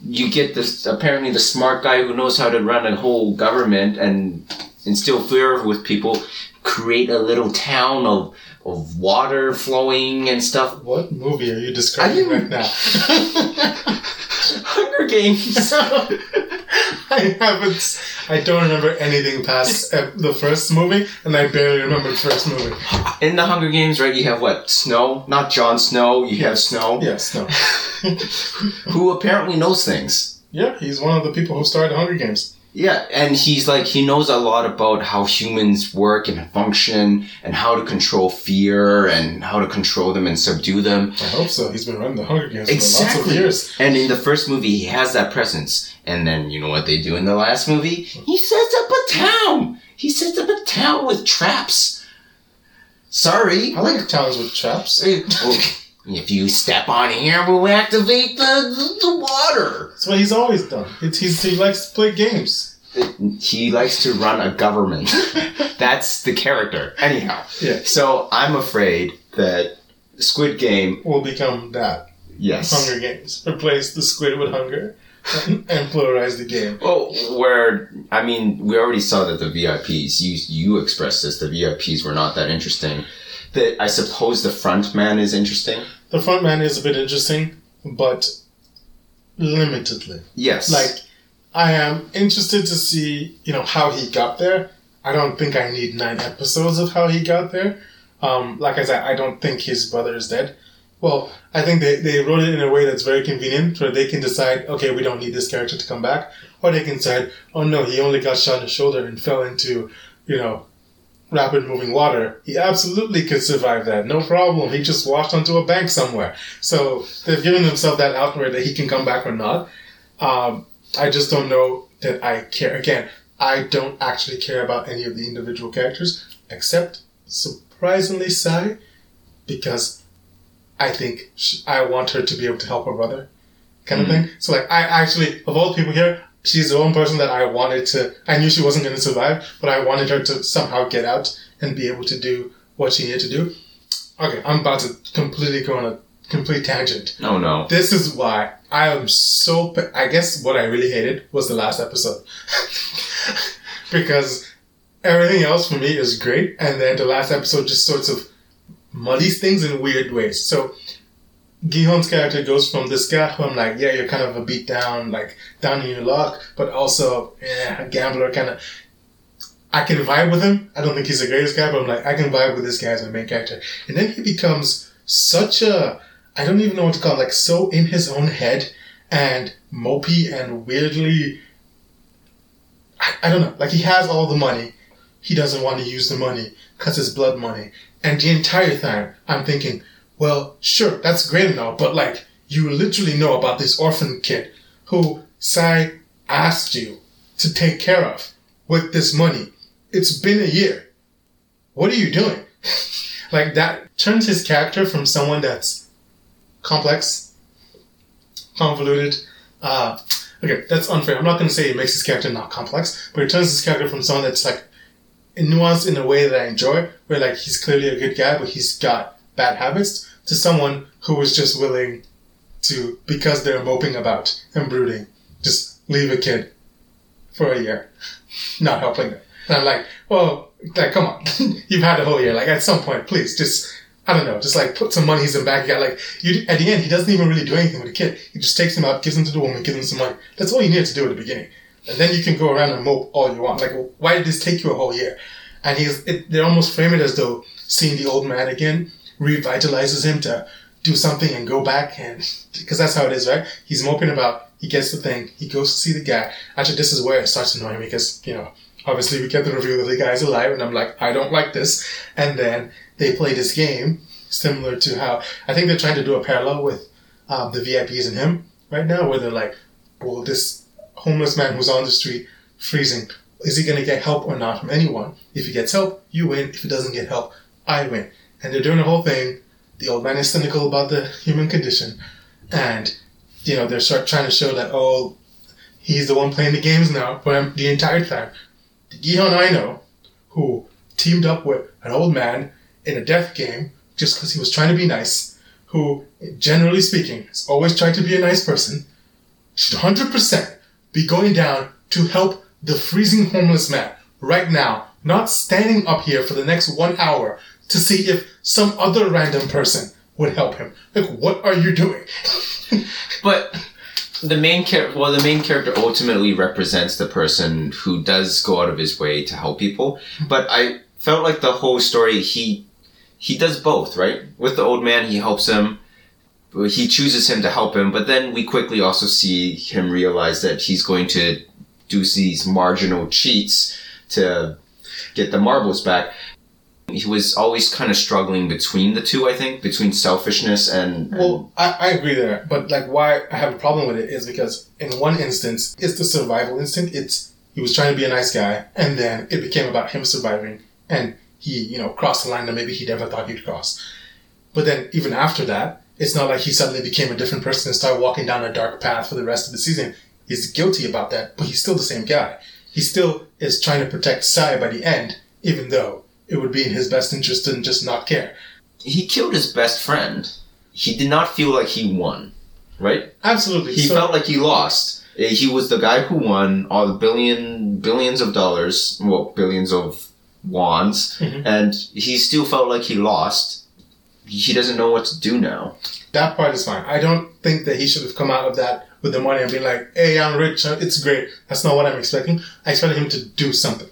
Speaker 2: You get this apparently the smart guy who knows how to run a whole government and instill fear with people, create a little town of of water flowing and stuff.
Speaker 1: What movie are you describing right now?
Speaker 2: Hunger Games.
Speaker 1: I haven't. I don't remember anything past uh, the first movie, and I barely remember the first movie.
Speaker 2: In the Hunger Games, right? You have what? Snow, not Jon Snow. You have Snow,
Speaker 1: Yes, no.
Speaker 2: who apparently knows things.
Speaker 1: Yeah, he's one of the people who started Hunger Games.
Speaker 2: Yeah, and he's like he knows a lot about how humans work and function, and how to control fear, and how to control them and subdue them.
Speaker 1: I hope so. He's been running the Hunger Games for lots of years.
Speaker 2: And in the first movie, he has that presence. And then you know what they do in the last movie? He sets up a town. He sets up a town with traps. Sorry,
Speaker 1: I like towns with traps.
Speaker 2: if you step on here, we'll activate the the, the water.
Speaker 1: That's what he's always done. It's, he's, he likes to play games.
Speaker 2: He likes to run a government. That's the character. Anyhow,
Speaker 1: Yeah.
Speaker 2: so I'm afraid that Squid Game.
Speaker 1: Will become that.
Speaker 2: Yes.
Speaker 1: Hunger Games. Replace the squid with hunger and, and pluralize the game.
Speaker 2: Well, where I mean, we already saw that the VIPs. You you expressed this. The VIPs were not that interesting. I suppose the front man is interesting.
Speaker 1: The front man is a bit interesting, but limitedly.
Speaker 2: Yes.
Speaker 1: Like, I am interested to see, you know, how he got there. I don't think I need nine episodes of how he got there. Um, like I said, I don't think his brother is dead. Well, I think they, they wrote it in a way that's very convenient where they can decide, okay, we don't need this character to come back. Or they can decide, oh no, he only got shot in the shoulder and fell into, you know, rapid moving water. He absolutely could survive that. No problem. He just washed onto a bank somewhere. So they've given themselves that out where that he can come back or not. Um, I just don't know that I care. Again, I don't actually care about any of the individual characters, except surprisingly Sai, because I think sh I want her to be able to help her brother, kind of thing. So like, I actually, of all the people here, she's the one person that I wanted to. I knew she wasn't going to survive, but I wanted her to somehow get out and be able to do what she needed to do. Okay, I'm about to completely go on a complete tangent.
Speaker 2: oh no.
Speaker 1: This is why I am so. I guess what I really hated was the last episode. because everything else for me is great, and then the last episode just sorts of muddies things in weird ways. So, Gi-hun's character goes from this guy who I'm like, yeah, you're kind of a beat down, like down in your luck, but also, yeah, a gambler kind of. I can vibe with him. I don't think he's the greatest guy, but I'm like, I can vibe with this guy as my main character. And then he becomes such a, I don't even know what to call it, like so in his own head and mopey and weirdly, I, I don't know, like he has all the money. He doesn't want to use the money because it's blood money. And the entire time I'm thinking, well, sure, that's great and all, but like, you literally know about this orphan kid who Sai asked you to take care of with this money. It's been a year. What are you doing? like that turns his character from someone that's complex, convoluted. Uh, okay, that's unfair. I'm not going to say it makes his character not complex, but it turns his character from someone that's like nuanced in a way that I enjoy, where like he's clearly a good guy, but he's got bad habits, to someone who is just willing to, because they're moping about and brooding, just leave a kid for a year, not helping them. And I'm like, well, like, come on, you've had a whole year. Like, at some point, please, just, I don't know, just like put some money in bank account. Like, you, at the end, he doesn't even really do anything with the kid. He just takes him out, gives him to the woman, gives him some money. That's all you need to do at the beginning. And then you can go around and mope all you want. Like, why did this take you a whole year? And he's, it, they almost frame it as though seeing the old man again revitalizes him to do something and go back and because that's how it is, right? He's moping about. He gets the thing. He goes to see the guy. Actually, this is where it starts annoying me because you know, obviously we get the review that the guy's alive, and I'm like, I don't like this. And then they play this game similar to how I think they're trying to do a parallel with um, the VIPs and him right now, where they're like, well, this homeless man who's on the street freezing, is he going to get help or not from anyone? If he gets help, you win. If he doesn't get help, I win. And they're doing the whole thing the old man is cynical about the human condition, and you know they're start trying to show that oh, he's the one playing the games now. But the entire time, the Gi-hun I know, who teamed up with an old man in a death game just because he was trying to be nice, who generally speaking has always tried to be a nice person, should hundred percent be going down to help the freezing homeless man right now, not standing up here for the next one hour to see if some other random person would help him. Like, what are you doing?
Speaker 2: but the main character, well, the main character ultimately represents the person who does go out of his way to help people. Mm-hmm. But I felt like the whole story, he he does both, right? With the old man, he helps him. He chooses him to help him, but then we quickly also see him realize that he's going to do these marginal cheats to get the marbles back he was always kind of struggling between the two. I think between selfishness and, and
Speaker 1: well, I, I agree there, but like why I have a problem with it is because in one instance it's the survival instinct. It's he was trying to be a nice guy, and then it became about him surviving, and he you know crossed the line that maybe he never thought he'd cross. But then even after that, it's not like he suddenly became a different person and started walking down a dark path for the rest of the season. He's guilty about that, but he's still the same guy. He still is trying to protect Sai by the end, even though it would be in his best interest to just not care.
Speaker 2: He killed his best friend. He did not feel like he won, right?
Speaker 1: Absolutely.
Speaker 2: He so, felt like he lost. Eh, he was the guy who won all the billion billions of dollars, well, billions of wons, mm-hmm. and he still felt like he lost. He doesn't know what to do now.
Speaker 1: That part is fine. I don't think that he should have come out of that with the money and been like, "Hey, I'm rich. It's great." That's not what I'm expecting. I expected him to do something,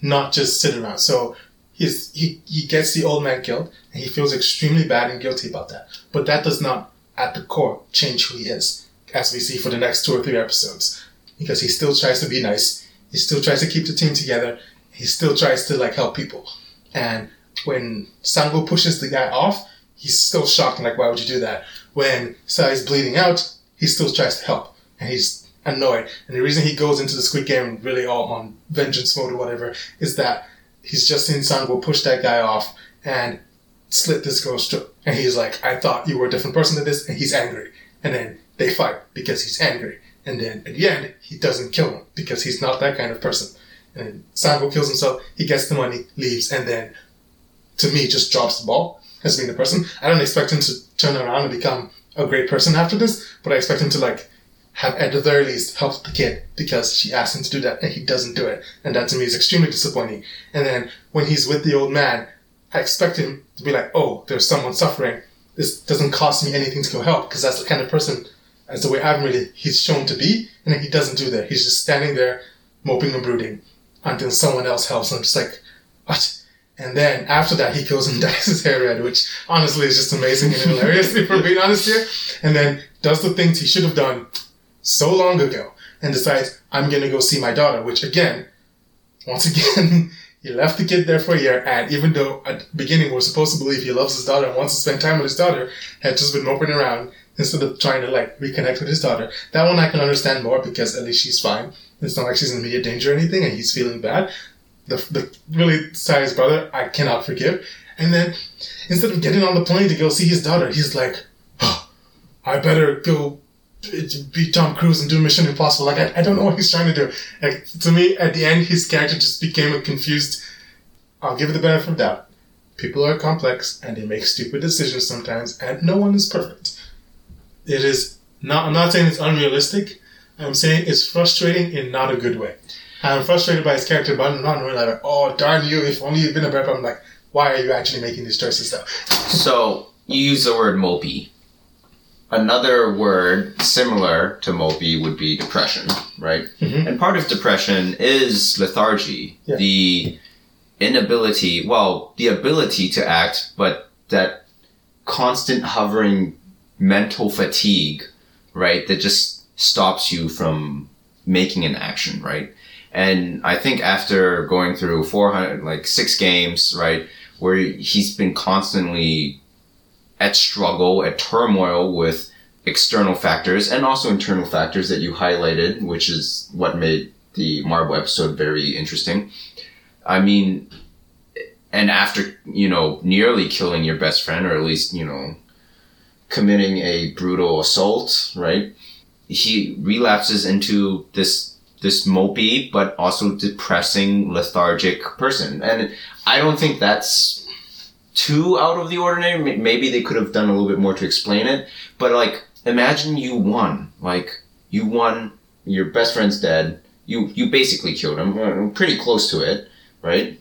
Speaker 1: not just sit around. So he's, he, he gets the old man killed and he feels extremely bad and guilty about that. But that does not, at the core, change who he is, as we see for the next two or three episodes. Because he still tries to be nice. He still tries to keep the team together. He still tries to like help people. And when Sango pushes the guy off, he's still shocked and like, why would you do that? When Sai's bleeding out, he still tries to help. And he's annoyed. And the reason he goes into the Squid Game really all on vengeance mode or whatever is that he's just seen Sango push that guy off and slit this girl's throat. And he's like, I thought you were a different person than this, and he's angry. And then they fight because he's angry. And then at the end, he doesn't kill him because he's not that kind of person. And Sango kills himself, he gets the money, leaves, and then, to me, just drops the ball as being the person. I don't expect him to turn around and become a great person after this, but I expect him to like have at the very least helped the kid because she asked him to do that and he doesn't do it. And that to me is extremely disappointing. And then when he's with the old man, I expect him to be like, oh, there's someone suffering. This doesn't cost me anything to go help because that's the kind of person, as the way I've really, he's shown to be. And he doesn't do that. He's just standing there, moping and brooding. until someone else helps him. Just like, what? And then after that, he goes and dyes his hair red, which honestly is just amazing and hilarious, if we're being honest here. And then does the things he should have done so long ago and decides, I'm going to go see my daughter, which again, once again, he left the kid there for a year. And even though at the beginning we're supposed to believe he loves his daughter and wants to spend time with his daughter, had just been moping around instead of trying to like reconnect with his daughter. That one I can understand more because at least she's fine. It's not like she's in immediate danger or anything and he's feeling bad. The, the really sad brother, I cannot forgive. And then instead of getting on the plane to go see his daughter, he's like, oh, I better go be Tom Cruise and do Mission Impossible. Like, I, I don't know what he's trying to do. Like, to me, at the end, his character just became a confused. I'll give it the benefit of doubt. People are complex and they make stupid decisions sometimes, and no one is perfect. It is not, I'm not saying it's unrealistic. I'm saying it's frustrating in not a good way. I'm frustrated by his character, but I'm not really like, oh, darn you, if only you'd been a better. I'm like, why are you actually making these choices though?
Speaker 2: so, you use the word mopey. Another word similar to mopey would be depression, right?
Speaker 1: Mhm.
Speaker 2: And part of depression is lethargy,
Speaker 1: Yeah.
Speaker 2: the inability, well, the ability to act, but that constant hovering mental fatigue, right? That just stops you from making an action, right? And I think after going through 400, like six games, right, where he's been constantly at struggle, at turmoil with external factors and also internal factors that you highlighted, which is what made the marble episode very interesting. I mean, and after, you know, nearly killing your best friend, or at least, you know, committing a brutal assault, right? He relapses into this this mopey but also depressing lethargic person and i don't think that's too out of the ordinary maybe they could have done a little bit more to explain it but like imagine you won like you won your best friend's dead you you basically killed him uh, pretty close to it right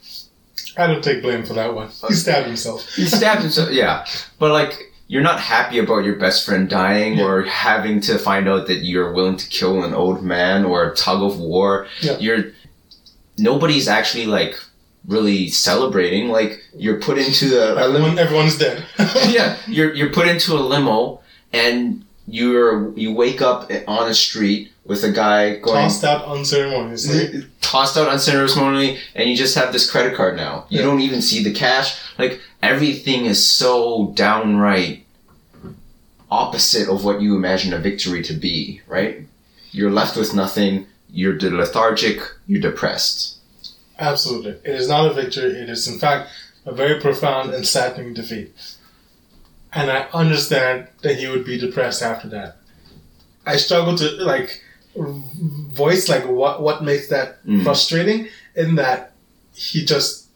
Speaker 1: I don't take blame for that one. He stabbed himself.
Speaker 2: he stabbed himself yeah but like you're not happy about your best friend dying
Speaker 1: Yeah.
Speaker 2: or having to find out that you're willing to kill an old man or a tug of war
Speaker 1: Yeah.
Speaker 2: you're nobody's actually like really celebrating like you're put into limo
Speaker 1: Everyone, everyone's dead.
Speaker 2: yeah you're you're put into a limo and you're you wake up on a street with a guy going
Speaker 1: Tossed out unceremoniously.
Speaker 2: tossed out unceremoniously and you just have this credit card now. You
Speaker 1: Yeah.
Speaker 2: don't even see the cash. Like everything is so downright opposite of what you imagine a victory to be, right? You're left with nothing, you're lethargic, you're depressed.
Speaker 1: Absolutely. It is not a victory. It is, in fact, a very profound and saddening defeat. And I understand that he would be depressed after that. I struggle to, like, voice, like, what, what makes that
Speaker 2: Mm.
Speaker 1: frustrating in that he just.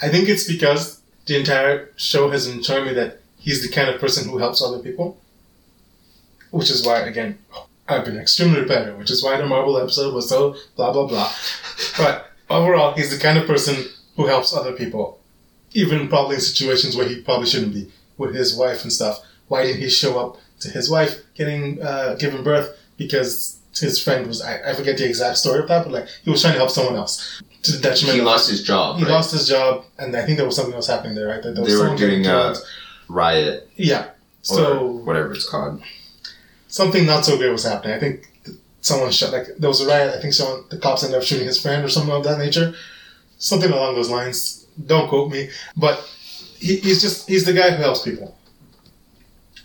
Speaker 1: I think it's because the entire show has been showing me that he's the kind of person who helps other people. Which is why, again, I've been extremely better, which is why the marble episode was so blah blah blah. But overall, he's the kind of person who helps other people, even probably in situations where he probably shouldn't be, with his wife and stuff. Why didn't he show up to his wife getting uh, given birth? Because his friend was I, I forget the exact story of that, but like he was trying to help someone else to the detriment.
Speaker 2: He
Speaker 1: of-
Speaker 2: lost his job.
Speaker 1: He
Speaker 2: right?
Speaker 1: lost his job, and I think there was something else happening there, right? That there was
Speaker 2: They were doing a riot
Speaker 1: yeah.
Speaker 2: or
Speaker 1: So
Speaker 2: whatever it's called.
Speaker 1: something not so great was happening. I think th- someone shot like there was a riot. I think someone the cops ended up shooting his friend or something of that nature. Something along those lines. Don't quote me, but he, he's just he's the guy who helps people.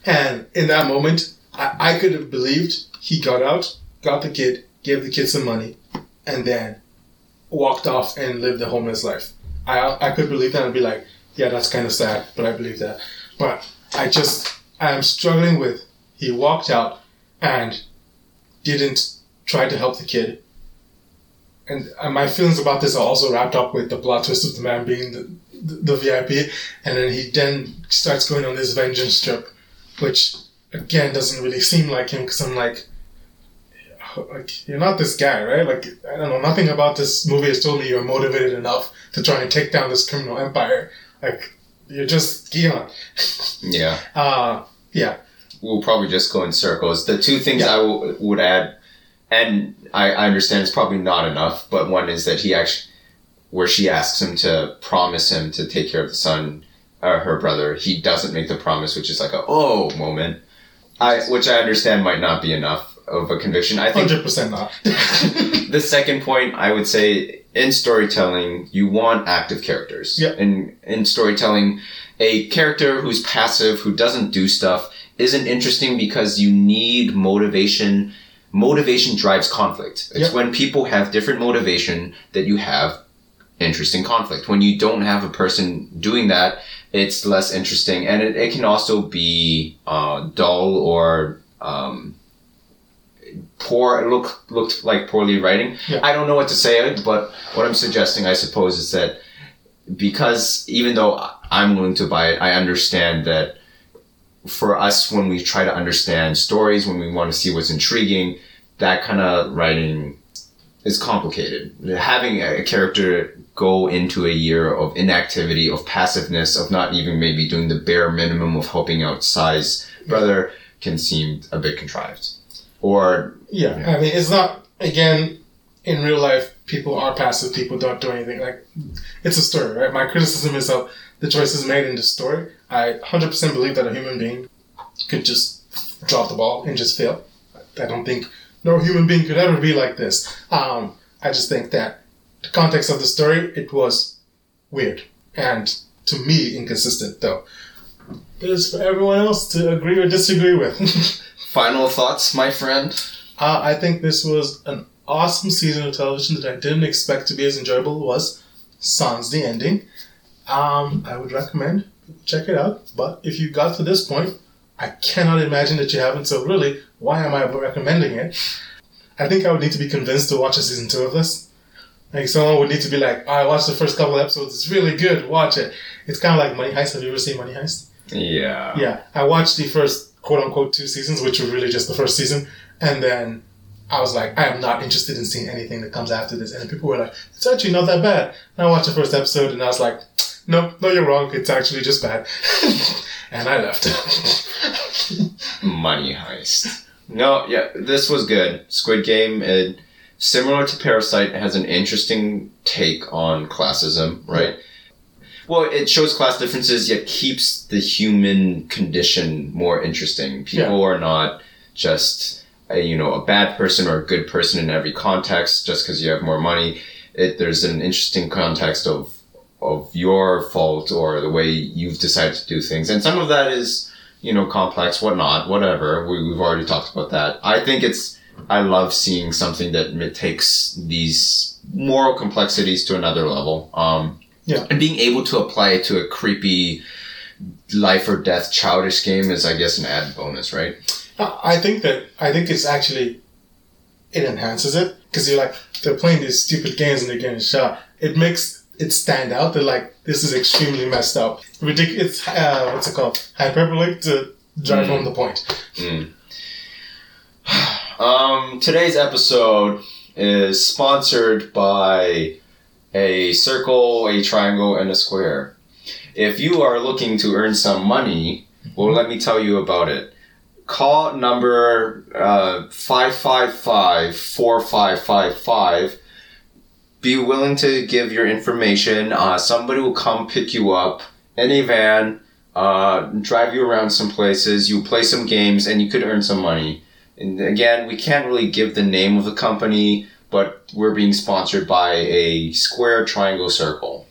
Speaker 1: And in that moment, I, I could have believed he got out, got the kid, gave the kid some money, and then walked off and lived a homeless life. I I could believe that and be like, yeah, that's kind of sad, but I believe that. But I just I'm struggling with he walked out and didn't try to help the kid. And uh, my feelings about this are also wrapped up with the plot twist of the man being the, the, the VIP, and then he then starts going on this vengeance trip, which again doesn't really seem like him because I'm like, like you're not this guy, right? Like I don't know, nothing about this movie has told me you're motivated enough to try and take down this criminal empire. Like you're just Gi-hun.
Speaker 2: Yeah.
Speaker 1: Uh yeah,
Speaker 2: we'll probably just go in circles. The two things
Speaker 1: Yeah.
Speaker 2: I w- would add, and I, I understand it's probably not enough, but one is that he actually, where she asks him to promise him to take care of the son, uh, her brother, he doesn't make the promise, which is like a oh moment. I, which I understand might not be enough of a conviction. I think
Speaker 1: Hundred percent not.
Speaker 2: the second point I would say in storytelling, you want active characters.
Speaker 1: Yeah.
Speaker 2: In in storytelling, a character who's passive, who doesn't do stuff, isn't interesting because you need motivation. Motivation drives conflict. It's
Speaker 1: Yeah.
Speaker 2: when people have different motivation that you have interesting conflict. When you don't have a person doing that, it's less interesting, and it, it can also be uh, dull or um, poor. Look looked like poorly writing.
Speaker 1: Yeah.
Speaker 2: I don't know what to say, but what I'm suggesting, I suppose, is that because even though I'm willing to buy it, I understand that for us, when we try to understand stories, when we want to see what's intriguing, that kind of writing is complicated. Having a character go into a year of inactivity, of passiveness, of not even maybe doing the bare minimum of helping out Sai's brother can seem a bit contrived. Or
Speaker 1: Yeah, I mean, it's not again in real life. People are passive. People don't do anything. Like it's a story, right? My criticism is of the choices made in the story. I hundred percent believe that a human being could just drop the ball and just fail. I don't think no human being could ever be like this. Um, I just think that the context of the story it was weird and to me inconsistent. Though it is for everyone else to agree or disagree with.
Speaker 2: final thoughts, my friend?
Speaker 1: Uh, I think this was an awesome season of television that I didn't expect to be as enjoyable was Sans the Ending. Um, I would recommend check it out. But if you got to this point, I cannot imagine that you haven't. So really, why am I recommending it? I think I would need to be convinced to watch a season two of this. Like someone would need to be like, oh, I watched the first couple episodes. It's really good. Watch it. It's kind of like Money Heist. Have you ever seen Money Heist?
Speaker 2: Yeah.
Speaker 1: Yeah, I watched the first quote unquote two seasons, which were really just the first season, and then I was like, I am not interested in seeing anything that comes after this. And people were like, it's actually not that bad. And I watched the first episode, and I was like, no, no, you're wrong. It's actually just bad. and I left.
Speaker 2: Money heist. No, yeah, this was good. Squid Game, it, similar to Parasite, has an interesting take on classism, right? Well, it shows class differences, yet keeps the human condition more interesting. People are not just a, you know a bad person or a good person in every context just because you have more money. It there's an interesting context of of your fault or the way you've decided to do things, and some of that is you know complex, whatnot, whatever. We, we've already talked about that. I think it's I love seeing something that takes these moral complexities to another level. Um,
Speaker 1: Yeah.
Speaker 2: and being able to apply it to a creepy life or death childish game is, I guess, an added bonus, right?
Speaker 1: I think that, I think it's actually, it enhances it. Because you're like, they're playing these stupid games and they're getting shot. It makes it stand out. They're like, this is extremely messed up. Ridiculous. It's, uh, what's it called? Hyperbolic to drive home the point.
Speaker 2: Um, today's episode is sponsored by a circle, a triangle, and a square. If you are looking to earn some money, well, let me tell you about it. Call number uh, 555 4555. Be willing to give your information. Uh, somebody will come pick you up in a van, uh, drive you around some places. You play some games, and you could earn some money. And again, we can't really give the name of the company, but we're being sponsored by a square triangle circle.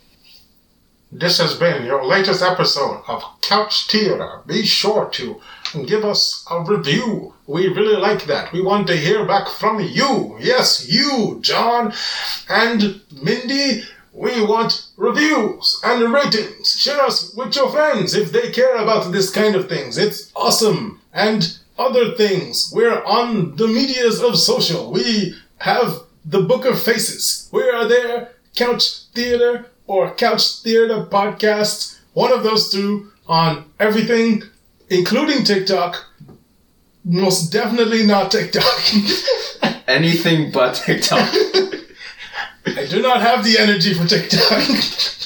Speaker 1: This has been your latest episode of Couch Theater. Be sure to give us a review. We really like that. We want to hear back from you. Yes, you, John and Mindy. We want reviews and ratings. Share us with your friends if they care about this kind of things. It's awesome. And other things. We're on the medias of social. We have the Book of Faces. We are there. Couch Theater or Couch Theater Podcast. One of those two on everything, including TikTok. Most definitely not TikTok.
Speaker 2: Anything but TikTok.
Speaker 1: I do not have the energy for TikTok.